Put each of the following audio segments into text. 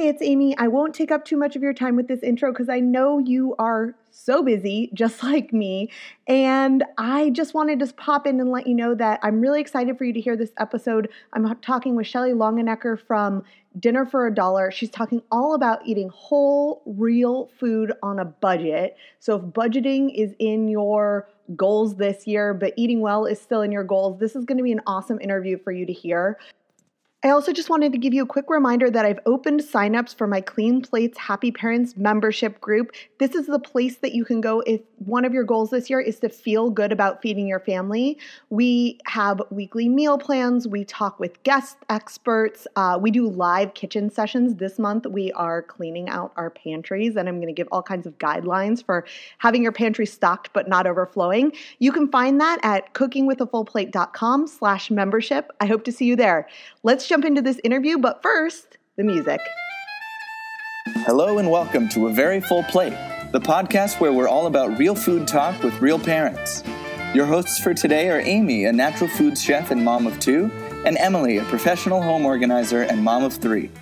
Hey, it's Amy. I won't take up too much of your time with this intro because I know you are so busy, just like me. And I just wanted to pop in and let you know that I'm really excited for you to hear this episode. I'm talking with Shelly Longenecker from Dinner for a Dollar. She's talking all about eating whole, real food on a budget. So if budgeting is in your goals this year, but eating well is still in your goals, this is going to be an awesome interview for you to hear. I also just wanted to give you a quick reminder that I've opened signups for my Clean Plates Happy Parents membership group. This is the place that you can go if one of your goals this year is to feel good about feeding your family. We have weekly meal plans, we talk with guest experts, uh, we do live kitchen sessions. This month, we are cleaning out our pantries, and I'm going to give all kinds of guidelines for having your pantry stocked but not overflowing. You can find that at cookingwithafullplate.com slash membership. I hope to see you there. Let's jump into this interview, but first, the music. Hello and welcome to A Very Full Plate, the podcast where we're all about real food talk with real parents. Your hosts for today are Amy, a natural foods chef and mom of two, and Emily, a professional home organizer and mom of three.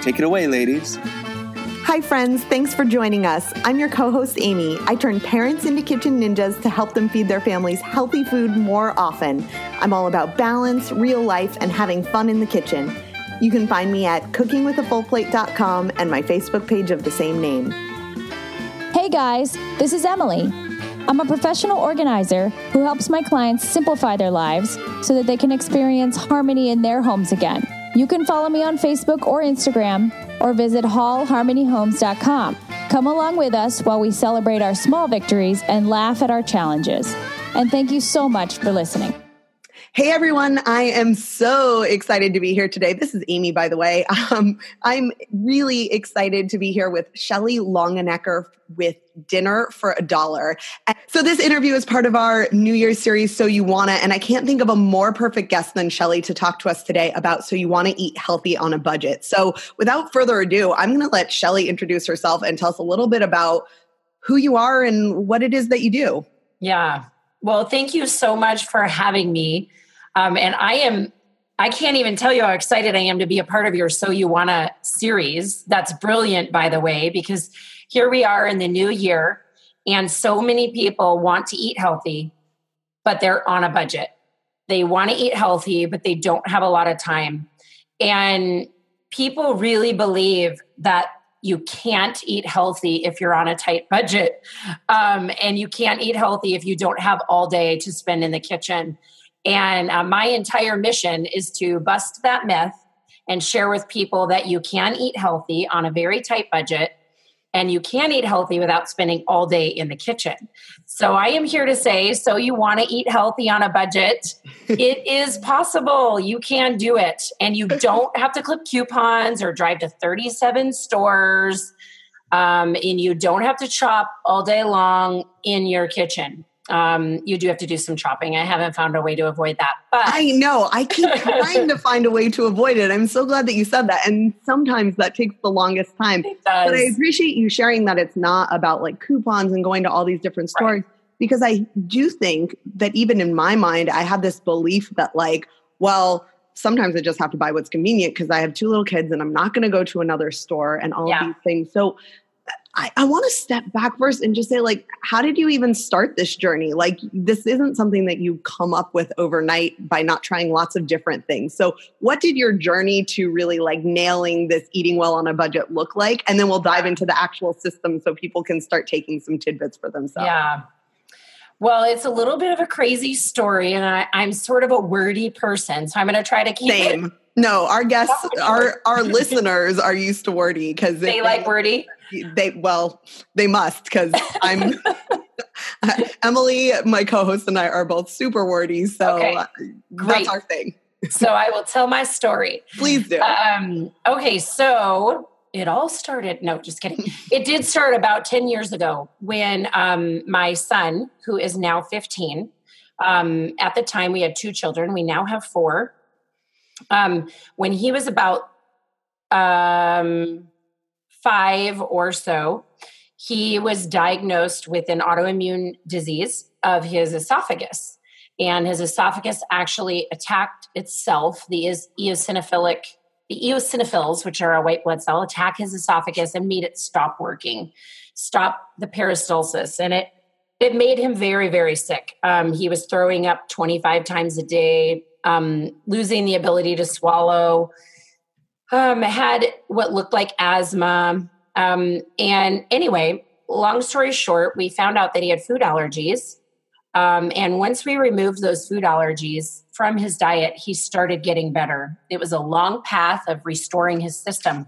Take it away, ladies. Hi, friends. Thanks for joining us. I'm your co host, Amy. I turn parents into kitchen ninjas to help them feed their families healthy food more often. I'm all about balance, real life, and having fun in the kitchen. You can find me at cookingwithafullplate.com and my Facebook page of the same name. Hey, guys. This is Emily. I'm a professional organizer who helps my clients simplify their lives so that they can experience harmony in their homes again. You can follow me on Facebook or Instagram or visit hallharmonyhomes.com. Come along with us while we celebrate our small victories and laugh at our challenges. And thank you so much for listening. Hey everyone, I am so excited to be here today. This is Amy, by the way. Um, I'm really excited to be here with Shelly Longenecker with Dinner for a Dollar. So this interview is part of our New Year's series, So You Wanna, and I can't think of a more perfect guest than Shelly to talk to us today about So You Wanna Eat Healthy on a Budget. So without further ado, I'm gonna let Shelly introduce herself and tell us a little bit about who you are and what it is that you do. Yeah. Well, thank you so much for having me. Um, and I am, I can't even tell you how excited I am to be a part of your So You Wanna series. That's brilliant, by the way, because here we are in the new year, and so many people want to eat healthy, but they're on a budget. They want to eat healthy, but they don't have a lot of time. And people really believe that you can't eat healthy if you're on a tight budget. Um, and you can't eat healthy if you don't have all day to spend in the kitchen. And uh, my entire mission is to bust that myth and share with people that you can eat healthy on a very tight budget and you can eat healthy without spending all day in the kitchen. So I am here to say so you want to eat healthy on a budget, it is possible. You can do it and you don't have to clip coupons or drive to 37 stores. Um, and you don't have to chop all day long in your kitchen um, you do have to do some chopping. I haven't found a way to avoid that. But I know I keep trying to find a way to avoid it. I'm so glad that you said that. And sometimes that takes the longest time. But I appreciate you sharing that it's not about like coupons and going to all these different stores. Right. Because I do think that even in my mind, I have this belief that like, well, sometimes I just have to buy what's convenient because I have two little kids and I'm not going to go to another store and all yeah. these things. So I, I want to step back first and just say, like, how did you even start this journey? Like, this isn't something that you come up with overnight by not trying lots of different things. So, what did your journey to really like nailing this eating well on a budget look like? And then we'll dive into the actual system so people can start taking some tidbits for themselves. Yeah. Well, it's a little bit of a crazy story, and I, am sort of a wordy person, so I'm going to try to keep Same. it. No, our guests, our our listeners are used to wordy because they, they like wordy they well they must because i'm emily my co-host and i are both super wordy so okay. That's our thing. So i will tell my story. Please do. Um, okay so it all started no just kidding. It did start about 10 years ago when um, my son who is now 15 um, at the time we had two children we now have four um, when he was about um, five or so, he was diagnosed with an autoimmune disease of his esophagus. And his esophagus actually attacked itself, the eosinophilic the eosinophils, which are a white blood cell, attack his esophagus and made it stop working, stop the peristalsis, and it it made him very very sick. Um, he was throwing up 25 times a day, um, losing the ability to swallow. Um, had what looked like asthma, um, and anyway, long story short, we found out that he had food allergies. Um, and once we removed those food allergies from his diet, he started getting better. It was a long path of restoring his system.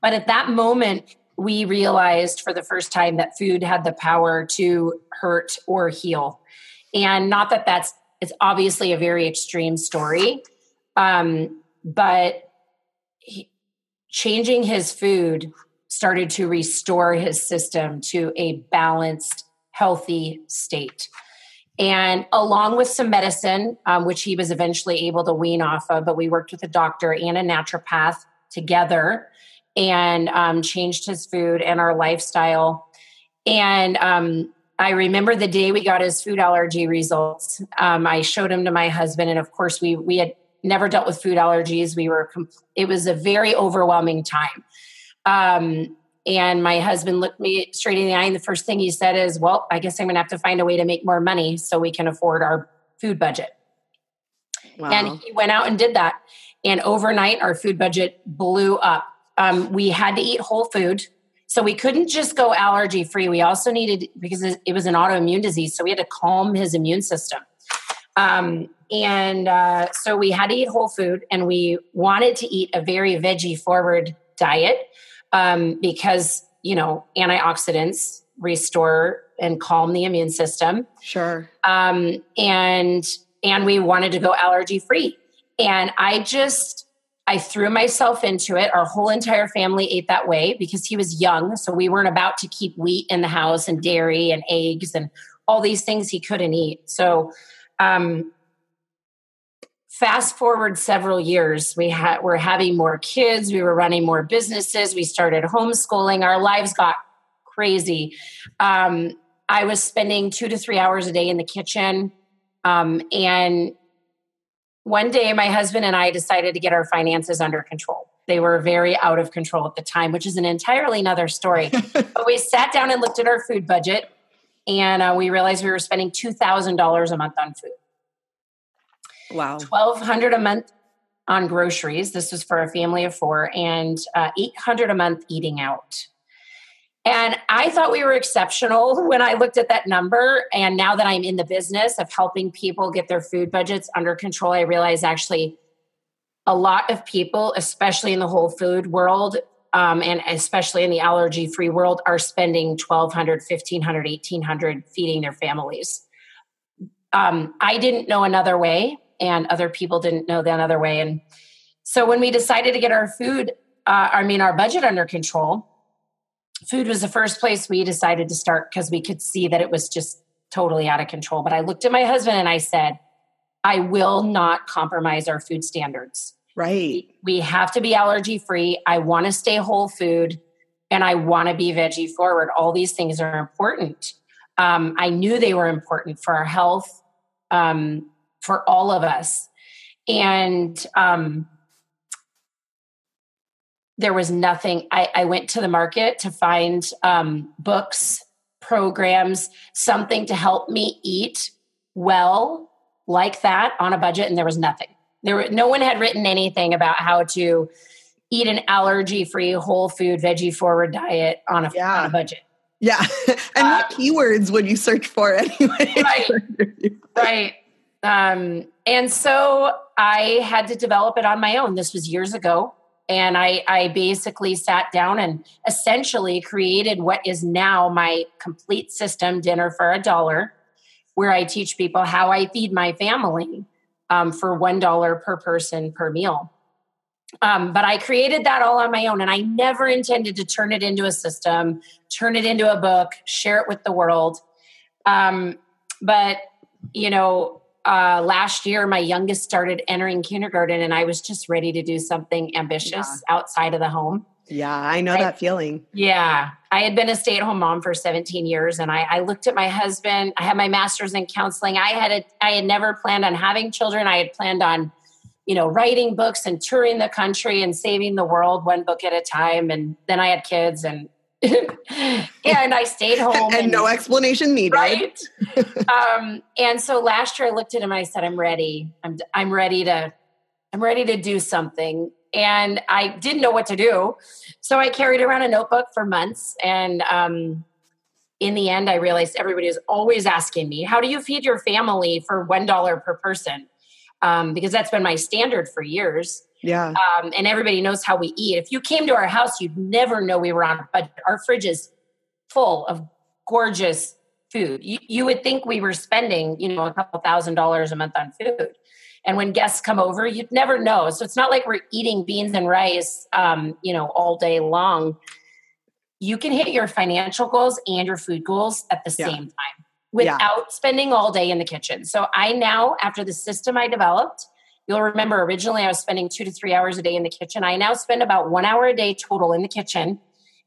But at that moment, we realized for the first time that food had the power to hurt or heal. And not that that's, it's obviously a very extreme story, um, but he, changing his food started to restore his system to a balanced, healthy state. And along with some medicine, um, which he was eventually able to wean off of, but we worked with a doctor and a naturopath together and um, changed his food and our lifestyle. And um, I remember the day we got his food allergy results. Um, I showed him to my husband, and of course, we we had never dealt with food allergies. We were it was a very overwhelming time. Um, and my husband looked me straight in the eye, and the first thing he said is, "Well, I guess I'm going to have to find a way to make more money so we can afford our food budget." Wow. And he went out and did that. And overnight, our food budget blew up. Um, we had to eat whole food. So we couldn't just go allergy free. We also needed, because it was an autoimmune disease, so we had to calm his immune system. Um, and uh, so we had to eat whole food and we wanted to eat a very veggie forward diet um, because you know antioxidants restore and calm the immune system. Sure. Um, and and we wanted to go allergy free and i just i threw myself into it. Our whole entire family ate that way because he was young so we weren't about to keep wheat in the house and dairy and eggs and all these things he couldn't eat. So um, fast forward several years we had we're having more kids we were running more businesses we started homeschooling our lives got crazy. Um, i was spending two to three hours a day in the kitchen um, and one day my husband and i decided to get our finances under control. They were very out of control at the time which is an entirely another story. But we sat down and looked at our food budget and uh, we realized we were spending $2000 a month on food Wow. 1200 a month on groceries. This was for a family of four and uh, 800 a month eating out. And I thought we were exceptional when I looked at that number. And now that I'm in the business of helping people get their food budgets under control, I realize actually a lot of people, especially in the whole food world, um, and especially in the allergy free world, are spending 1200 1500 1800 feeding their families. Um, I didn't know another way and other people didn't know the other way. And so when we decided to get our food, uh, I mean, our budget under control, food was the first place we decided to start because we could see that it was just totally out of control. But I looked at my husband and I said, I will not compromise our food standards. Right. We have to be allergy free. I want to stay whole food and I want to be veggie forward. All these things are important. Um, I knew they were important for our health, um, for all of us. And um, there was nothing. I, I, went to the market to find um, books, programs, something to help me eat well like that on a budget, and there was nothing. There were no one had written anything about how to eat an allergy-free, whole food, veggie-forward diet on a, yeah. on a budget. Yeah, and uh, what keywords would you search for anyway? Right, right. Um, and so I had to develop it on my own. This was years ago. And I, I basically sat down and essentially created what is now my complete system, Dinner for a Dollar, where I teach people how I feed my family um, for $1 per person per meal. Um, but I created that all on my own, and I never intended to turn it into a system, turn it into a book, share it with the world. Um, but you know, uh, last year, my youngest started entering kindergarten, and I was just ready to do something ambitious yeah. outside of the home. Yeah, I know I, that feeling. Yeah. I had been a stay at home mom for 17 years, and I, I, looked at my husband. I had my master's in counseling. I had a, I had never planned on having children. I had planned on you know, writing books and touring the country and saving the world one book at a time. And then I had kids and and I stayed home. and, and, no explanation needed. Right. um, and so last year I looked at him and I said, I'm ready. I'm, I'm ready to, I'm ready to do something. And I didn't know what to do. So I carried around a notebook for months. And um, in the end, I realized everybody was always asking me, how do you feed your family for $1 per person? Um, because that's been my standard for years. Yeah. Um, and everybody knows how we eat. If you came to our house, you'd never know we were on a budget. Our fridge is full of gorgeous food. You, you would think we were spending, you know, a couple thousand dollars a month on food. And when guests come over, you'd never know. So it's not like we're eating beans and rice, um, you know, all day long. You can hit your financial goals and your food goals at the yeah. same time without yeah. spending all day in the kitchen. So I now, after the system I developed, You'll remember originally I was spending two to three hours a day in the kitchen. I now spend about one hour a day total in the kitchen,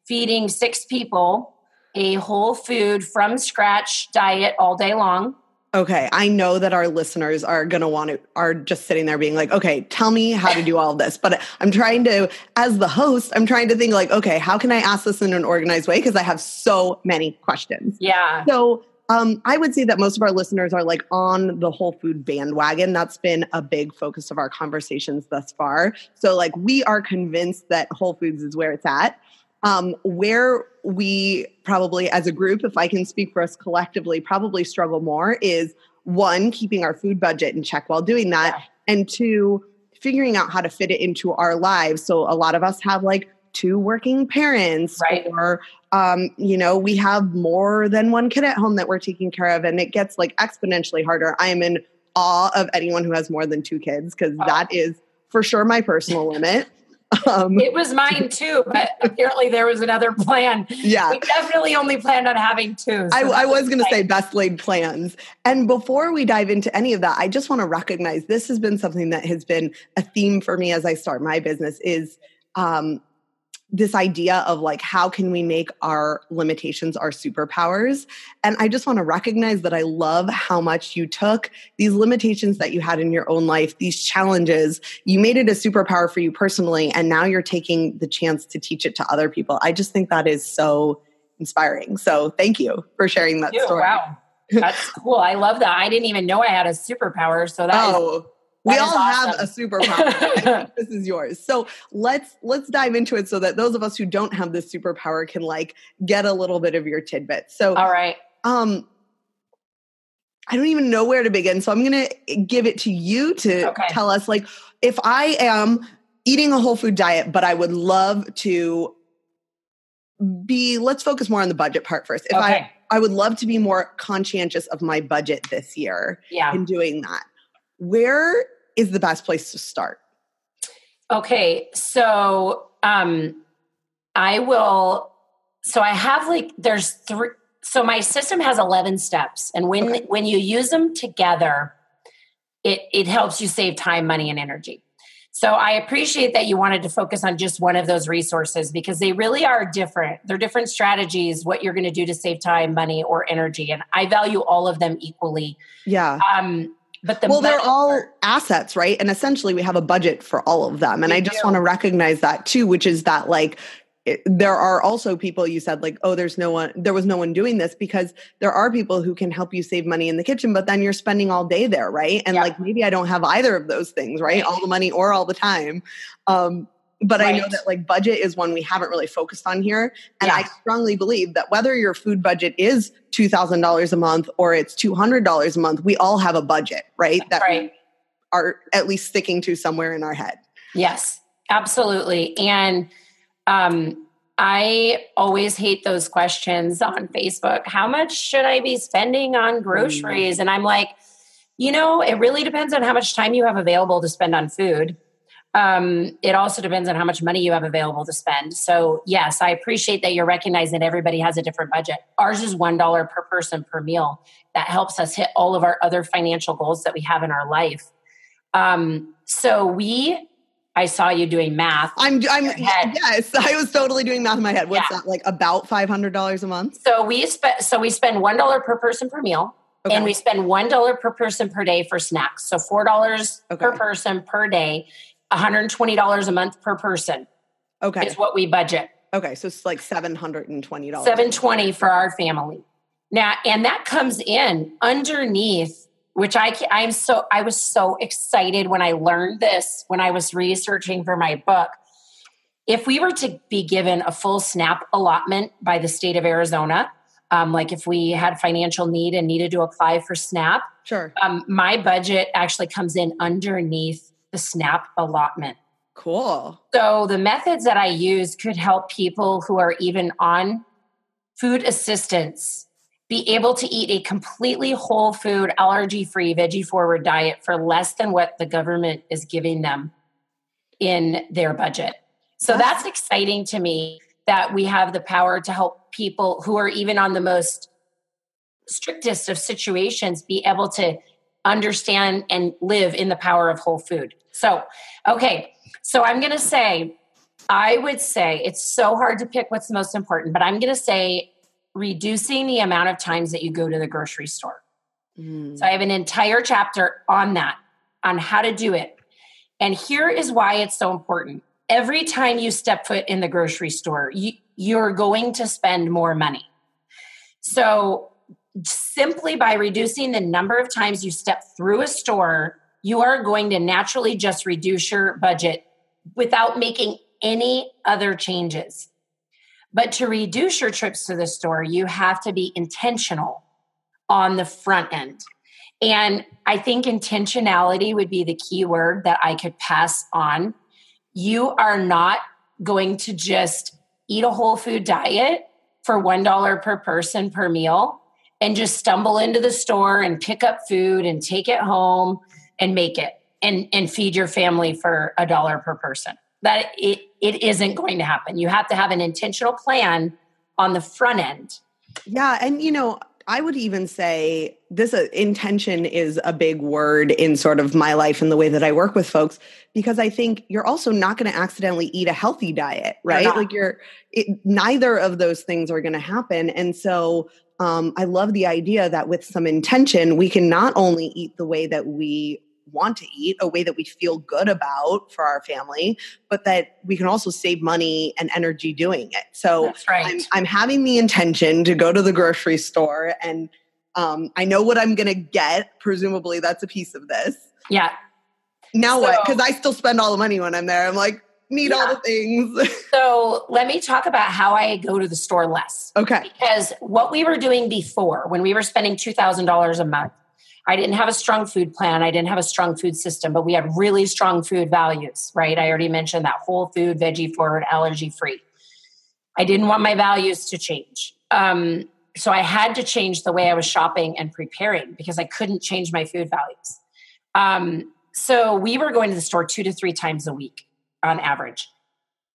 feeding six people a whole food from scratch diet all day long. Okay, I know that our listeners are going to want to are just sitting there being like, "Okay, tell me how to do all of this." But I'm trying to as the host, I'm trying to think like, "Okay, how can I ask this in an organized way because I have so many questions." Yeah. So, um, I would say that most of our listeners are like on the whole food bandwagon. That's been a big focus of our conversations thus far. So, like, we are convinced that Whole Foods is where it's at. Um, where we probably, as a group, if I can speak for us collectively, probably struggle more is one, keeping our food budget in check while doing that, yeah. and two, figuring out how to fit it into our lives. So, a lot of us have like two working parents right. or um, you know we have more than one kid at home that we're taking care of and it gets like exponentially harder i am in awe of anyone who has more than two kids because oh. that is for sure my personal limit um, it was mine too, but apparently there was another plan. Yeah. We definitely only planned on having two. So I, I, was going to say best laid plans. And before we dive into any of that, I just want to recognize this has been something that has been a theme for me as I start my business is um, this idea of like how can we make our limitations our superpowers? And i just want to recognize that i love how much you took these limitations that you had in your own life these challenges. You made it a superpower for you personally and now you're taking the chance to teach it to other people. I just think that is so inspiring. So thank you for sharing that story. wow. That's cool. I love that. I didn't even know i had a superpower so that oh. Is- we all awesome. have a superpower. this is yours. So let's let's dive into it so that those of us who don't have this superpower can like get a little bit of your tidbits. So all right. Um I don't even know where to begin. So I'm going to give it to you to okay. tell us like if I am eating a whole food diet but I would love to be let's focus more on the budget part first. If okay. I I would love to be more conscientious of my budget this year yeah. in doing that. Where is the best place to start? Okay, so um, I will. So I have like there's three. So my system has eleven steps, and when okay. when you use them together, it it helps you save time, money, and energy. So I appreciate that you wanted to focus on just one of those resources because they really are different. They're different strategies, what you're going to do to save time, money, or energy. And I value all of them equally. Yeah. Um, but the well, they're all part, assets, right? And essentially, we have a budget for all of them. And I just want to recognize that too, which is that like it, there are also people you said like oh there's no one there was no one doing this because there are people who can help you save money in the kitchen but then you're spending all day there right and yeah. like maybe i don't have either of those things right all the money or all the time um but right. I know that like budget is one we haven't really focused on here. And yeah. I strongly believe that whether your food budget is $2,000 a month or it's $200 a month, we all have a budget, right? That right. are at least sticking to somewhere in our head. Yes, absolutely. And um, I always hate those questions on Facebook. How much should I be spending on groceries? Mm. And I'm like, you know, it really depends on how much time you have available to spend on food. Um, it also depends on how much money you have available to spend. So, yes, I appreciate that you're recognizing that everybody has a different budget. Ours is $1 per person per meal. That helps us hit all of our other financial goals that we have in our life. Um, so, we, I saw you doing math. I'm, I'm, yes, I was totally doing math in my head. What's yeah. that, like about $500 a month? So, we spent, so we spend $1 per person per meal. Okay. And we spend $1 per person per day for snacks. So $4 per person per day, $120 a month per person okay. is what we budget. Okay. So it's like seven hundred and twenty dollars. 720 for our family. Now, and that comes in underneath, which I I'm so I was so excited when I learned this when I was researching for my book. If we were to be given a full SNAP allotment by the state of Arizona, um, like if we had financial need and needed to apply for SNAP, Sure. um, my budget actually comes in underneath the SNAP allotment. Cool. So the methods that I use could help people who are even on food assistance be able to eat a completely whole food, allergy free, veggie forward diet for less than what the government is giving them in their budget. So That's- that's exciting to me that we have the power to help people who are even on the most strictest of situations be able to understand and live in the power of whole food. So, okay, so I'm going to say, I would say it's so hard to pick what's the most important, but I'm going to say reducing the amount of times that you go to the grocery store. Mm. So I have an entire chapter on that, on how to do it. And here is why it's so important. Every time you step foot in the grocery store, you, you're going to spend more money. So simply by reducing the number of times you step through a store, you are going to naturally just reduce your budget without making any other changes. But to reduce your trips to the store, you have to be intentional on the front end. And I think intentionality would be the key word that I could pass on. You are not going to just eat a whole food diet for $1 per person per meal and just stumble into the store and pick up food and take it home and make it and, and feed your family for a dollar per person. That it, it isn't going to happen. You have to have an intentional plan on the front end. Yeah, and you know, I would even say this uh, intention is a big word in sort of my life and the way that I work with folks because I think you're also not going to accidentally eat a healthy diet, right? Like you're it, neither of those things are going to happen, and so um, I love the idea that with some intention, we can not only eat the way that we want to eat, a way that we feel good about for our family, but that we can also save money and energy doing it. So right. I'm, I'm having the intention to go to the grocery store and um, I know what I'm going to get. Presumably, that's a piece of this. yeah. Now what? Because I still spend all the money when I'm there. I'm like, need all the things. So let me talk about how I go to the store less. okay. Because what we were doing before, when we were spending $2,000 a month, I didn't have a strong food plan. I didn't have a strong food system, but we had really strong food values, right? I already mentioned that whole food, veggie forward, allergy free. I didn't want my values to change. Um, so I had to change the way I was shopping and preparing because I couldn't change my food values. Um, so we were going to the store two to three times a week on average.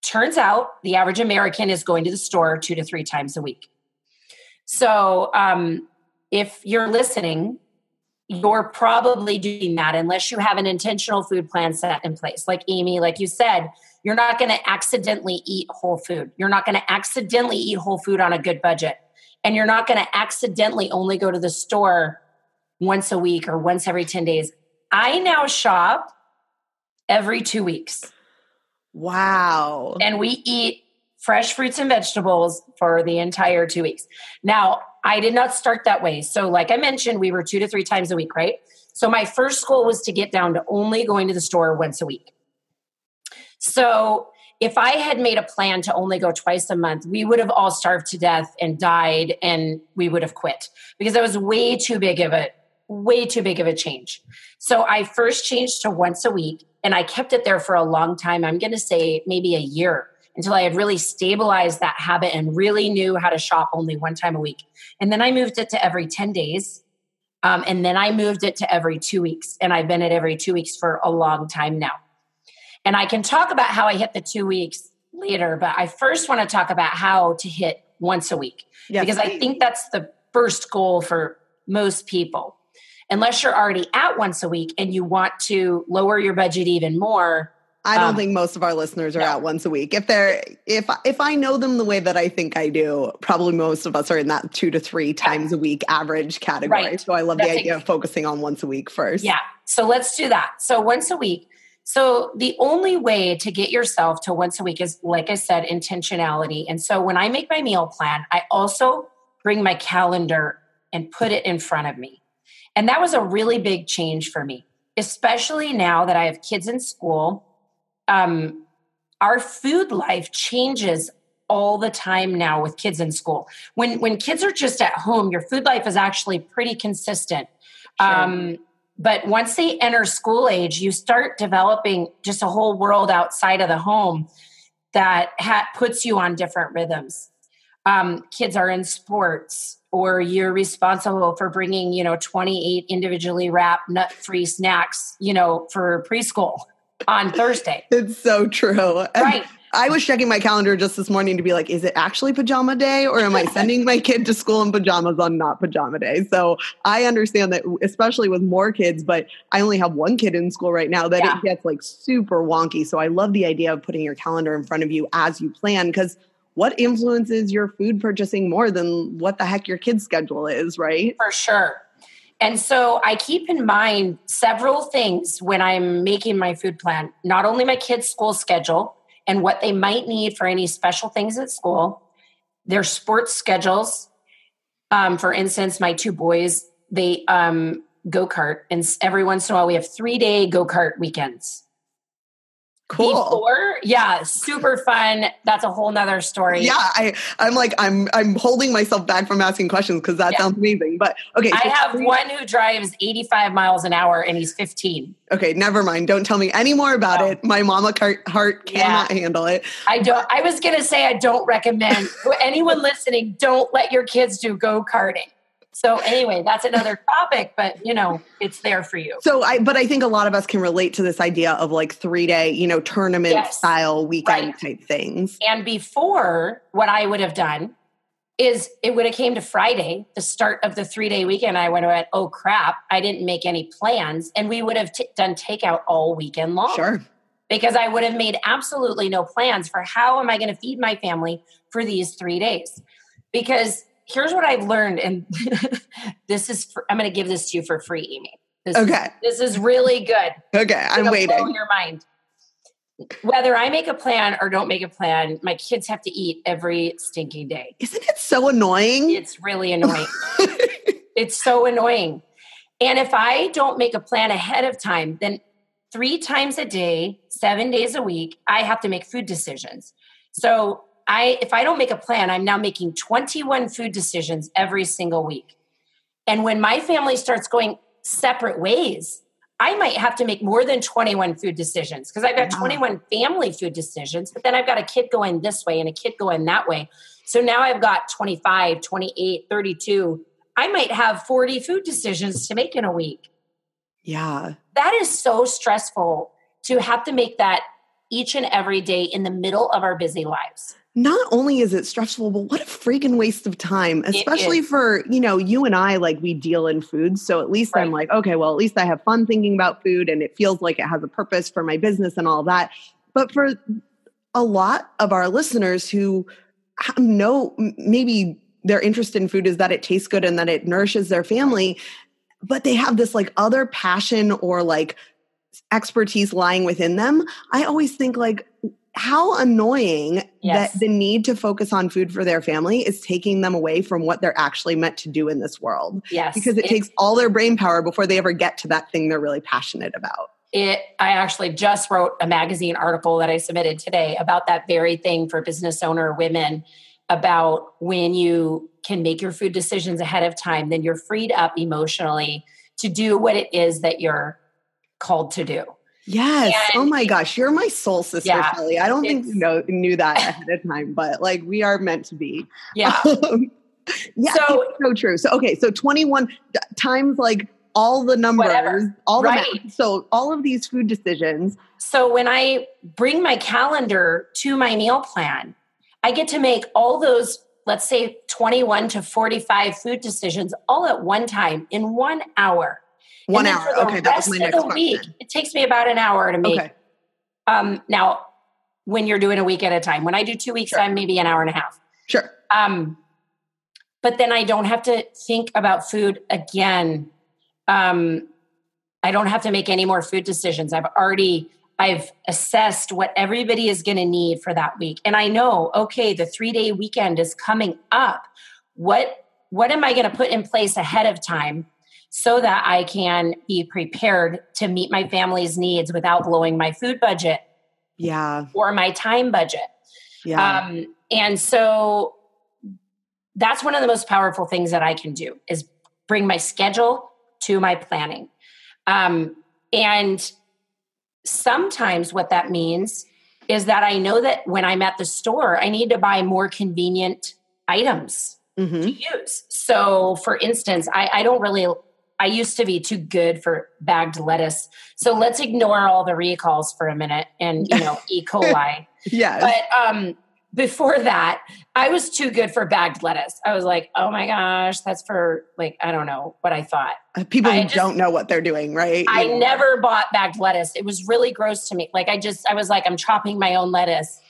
Turns out the average American is going to the store two to three times a week. So um, if you're listening, you're probably doing that unless you have an intentional food plan set in place. Like Amy, like you said, you're not going to accidentally eat whole food. You're not going to accidentally eat whole food on a good budget. And you're not going to accidentally only go to the store once a week or once every 10 days. I now shop every two weeks Wow. and we eat fresh fruits and vegetables for the entire two weeks. Now, I did not start that way. So, like I mentioned, we were two to three times a week, right? So, my first goal was to get down to only going to the store once a week. So, if I had made a plan to only go twice a month, we would have all starved to death and died and we would have quit because that was way too big of a way too big of a change. So I first changed to once a week and I kept it there for a long time. I'm going to say maybe a year until I had really stabilized that habit and really knew how to shop only one time a week. And then I moved it to every 10 days. Um, and then I moved it to every two weeks. And I've been at every two weeks for a long time now. And I can talk about how I hit the two weeks later, but I first want to talk about how to hit once a week Yes, because I think that's the first goal for most people. Unless you're already at once a week and you want to lower your budget even more, I don't um, think most of our listeners are no. out once a week. If they're if if I know them the way that I think I do, probably most of us are in that two to three times a week average category. Right. So I love That's the idea of focusing on once a week first. Yeah. So let's do that. So once a week. So the only way to get yourself to once a week is like I said intentionality. And so when I make my meal plan, I also bring my calendar and put it in front of me. And that was a really big change for me, especially now that I have kids in school um, our food life changes all the time now with kids in school. When when kids are just at home, your food life is actually pretty consistent. Sure. Um, but once they enter school age, you start developing just a whole world outside of the home that ha- puts you on different rhythms. Um, kids are in sports, or you're responsible for bringing, you know, 28 individually wrapped nut-free snacks, you know, for preschool on Thursday. It's so true. Right. I was checking my calendar just this morning to be like, is it actually pajama day or am I sending my kid to school in pajamas on not pajama day? So I understand that, especially with more kids, but I only have one kid in school right now, that yeah. it gets like super wonky. So I love the idea of putting your calendar in front of you as you plan because what influences your food purchasing more than what the heck your kid's schedule is, right? For sure. And so I keep in mind several things when I'm making my food plan, not only my kids' school schedule and what they might need for any special things at school, their sports schedules. Um, for instance, my two boys, they um, go kart, and every once in a while we have three day go kart weekends. Cool. Before, yeah, super fun. That's a whole nother story. Yeah, I, I'm like, I'm, I'm holding myself back from asking questions because that yeah. sounds amazing. But okay, so I have three- one who drives 85 miles an hour and he's 15. Okay, never mind. Don't tell me any more about no. it. My mama heart cannot yeah. handle it. I don't. I was gonna say I don't recommend anyone listening. Don't let your kids do go karting. So anyway, that's another topic, but you know, it's there for you. So I but I think a lot of us can relate to this idea of like 3-day, you know, tournament yes. style weekend right. type things. And before what I would have done is it would have came to Friday, the start of the 3-day weekend, I would have went, "Oh crap, I didn't make any plans." And we would have t- done takeout all weekend long. Sure. Because I would have made absolutely no plans for how am I going to feed my family for these 3 days. Because here's what I've learned, and this is for, I'm going to give this to you for free, Amy. This okay, is, this is really good. Okay, I'm waiting. Blow your mind. Whether I make a plan or don't make a plan, my kids have to eat every stinking day. Isn't it so annoying? It's really annoying. it's so annoying. And if I don't make a plan ahead of time, then three times a day, seven days a week, I have to make food decisions. So I if I don't make a plan, I'm now making 21 food decisions every single week. And when my family starts going separate ways, I might have to make more than 21 food decisions because I've got 21 family food decisions, but then I've got a kid going this way and a kid going that way. So now I've got 25, 28, 32. I might have 40 food decisions to make in a week. Yeah. That is so stressful to have to make that each and every day in the middle of our busy lives not only is it stressful, but what a freaking waste of time, especially for, you know, you and I, like we deal in food. So at least right. I'm like, okay, well, at least I have fun thinking about food and it feels like it has a purpose for my business and all that. But for a lot of our listeners who know maybe their interest in food is that it tastes good and that it nourishes their family, but they have this like other passion or like expertise lying within them. I always think like, how annoying yes. that the need to focus on food for their family is taking them away from what they're actually meant to do in this world. Yes. Because it, it takes all their brain power before they ever get to that thing they're really passionate about. It I actually just wrote a magazine article that I submitted today about that very thing for business owner women about when you can make your food decisions ahead of time, then you're freed up emotionally to do what it is that you're called to do. Yes. And, oh my gosh, you're my soul sister, yeah, Kelly. I don't think you know knew that ahead of time, but like we are meant to be. Yeah. Um, yeah. So, so true. So okay, so 21 times like all the numbers, whatever. all the right. math. So all of these food decisions. So when I bring my calendar to my meal plan, I get to make all those let's say 21 to 45 food decisions all at one time in 1 hour. One hour. Okay, that was my next question. Week, it takes me about an hour to make okay. Um, now, when you're doing a week at a time, when I do two weeks, Sure. I'm maybe an hour and a half. Sure. Um, but then I don't have to think about food again. Um, I don't have to make any more food decisions. I've already I've assessed what everybody is going to need for that week, and I know okay, the three day weekend is coming up. What what am I going to put in place ahead of time so that I can be prepared to meet my family's needs without blowing my food budget Yeah. or my time budget? Yeah. Um, and so that's one of the most powerful things that I can do is bring my schedule to my planning. Um, and sometimes what that means is that I know that when I'm at the store, I need to buy more convenient items Mhm. to use. So, for instance, I, I don't really, I used to be too good for bagged lettuce. So let's ignore all the recalls for a minute and, you know, E. coli. Yes. But um, before that, I was too good for bagged lettuce. I was like, oh my gosh, that's for like, I don't know what I thought. Uh, People I who just- don't know what they're doing, right? I Yeah. never bought bagged lettuce. It was really gross to me. Like, I just, I was like, I'm chopping my own lettuce.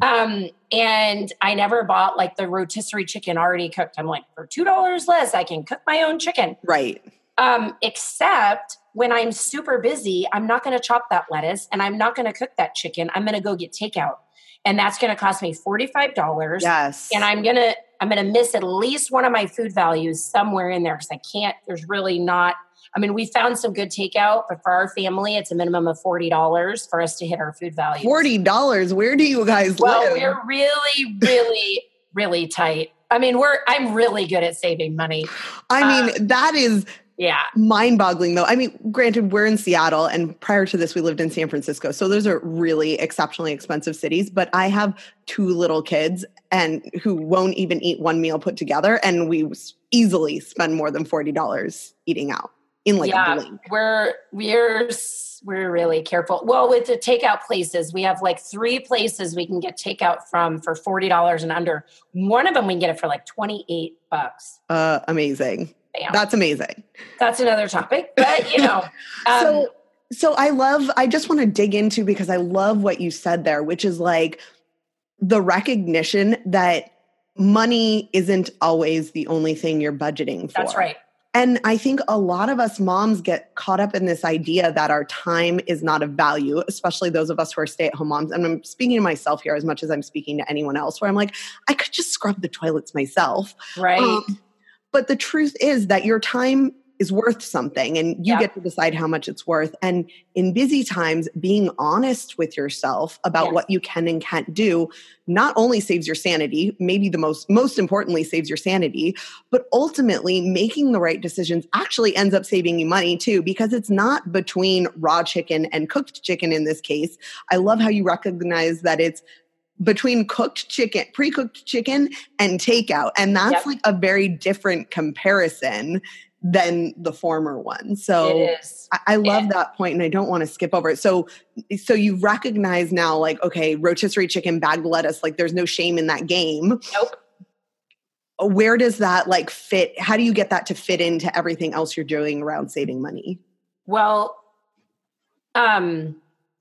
Um, and I never bought like the rotisserie chicken already cooked. I'm like, for $2 less, I can cook my own chicken. Right. Um, except when I'm super busy, I'm not going to chop that lettuce and I'm not going to cook that chicken. I'm going to go get takeout. And that's going to cost me $45. Yes. And I'm going to, I'm going to miss at least one of my food values somewhere in there because I can't, there's really not, I mean, we found some good takeout, but for our family, it's a minimum of $40 for us to hit our food value. Forty dollars. Where do you guys Well, live? we're really, really, really tight. I mean, we're, I'm really good at saving money. I mean, um, that is Yeah. mind-boggling though. I mean, granted, we're in Seattle, and prior to this, we lived in San Francisco. So those are really exceptionally expensive cities. But I have two little kids, and who won't even eat one meal put together, and we easily spend more than forty dollars eating out in like a yeah, we're we're we're really careful. Well, with the takeout places, we have like three places we can get takeout from for forty dollars and under. One of them we can get it for like twenty eight bucks. Uh, amazing. Bam. That's amazing. That's another topic, but you know, um, so so i love i just want to dig into because i love what you said there which is like the recognition that money isn't always the only thing you're budgeting for that's right. and i think a lot of us moms get caught up in this idea that our time is not of value especially those of us who are stay-at-home moms and i'm speaking to myself here as much as i'm speaking to anyone else where i'm like i could just scrub the toilets myself Right. um, but the truth is that your time is worth something and you get to decide how much it's worth. And in busy times, being honest with yourself about Yes. what you can and can't do not only saves your sanity, maybe the most, most importantly, saves your sanity, but ultimately making the right decisions actually ends up saving you money too, because it's not between raw chicken and cooked chicken in this case. I love how you recognize that it's between cooked chicken, pre-cooked chicken and takeout. And that's Yep. like a very different comparison than the former one. So. I, I love Yeah. that point and I don't want to skip over it. So so you recognize now like, okay, rotisserie chicken, bagged lettuce, like there's no shame in that game. Nope. Where does that like fit? How do you get that to fit into everything else you're doing around saving money? Well, um,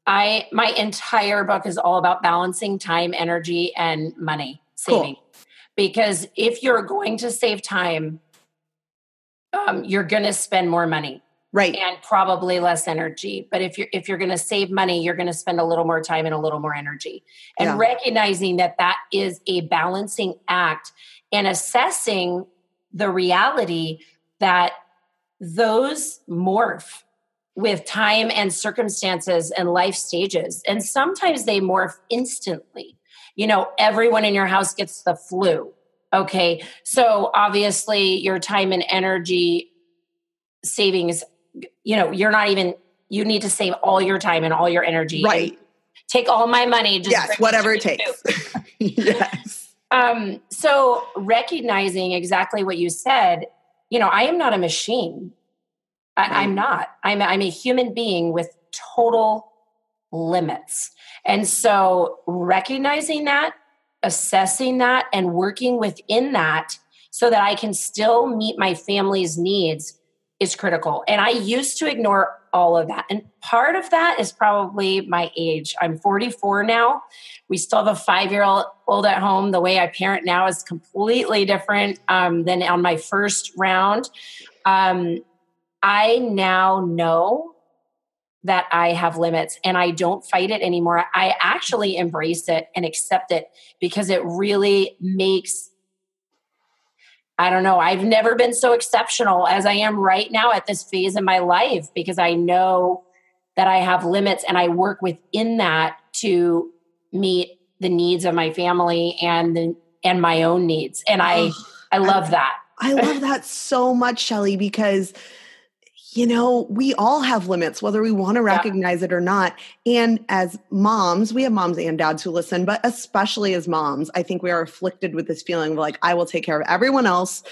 I my entire book is all about balancing time, energy, and money Cool. saving. Because if you're going to save time, um, you're going to spend more money Right. and probably less energy. But if you're if you're going to save money, you're going to spend a little more time and a little more energy. And Yeah. recognizing that that is a balancing act and assessing the reality that those morph with time and circumstances and life stages. And sometimes they morph instantly. You know, everyone in your house gets the flu. Okay. So obviously, your time and energy savings, you know, you're not even, you need to save all your time and all your energy. Right. Take all my money. Just yes, whatever it takes. yes. Um, so recognizing exactly what you said, you know, I am not a machine. I. I'm not. I'm I'm a human being with total limits. And so recognizing that, assessing that, and working within that so that I can still meet my family's needs is critical. And I used to ignore all of that. And part of that is probably my age. I'm 44 now. We still have a five year old at home. The way I parent now is completely different um, than on my first round. Um, I now know that I have limits and I don't fight it anymore. I actually embrace it and accept it because it really makes I don't know. I've never been so exceptional as I am right now at this phase in my life because I know that I have limits and I work within that to meet the needs of my family and the, and my own needs. And I I love that. I love that so much, Shelly, because you know, we all have limits, whether we want to recognize yeah. it or not. And as moms, we have moms and dads who listen, but especially as moms, I think we are afflicted with this feeling of like, I will take care of everyone else.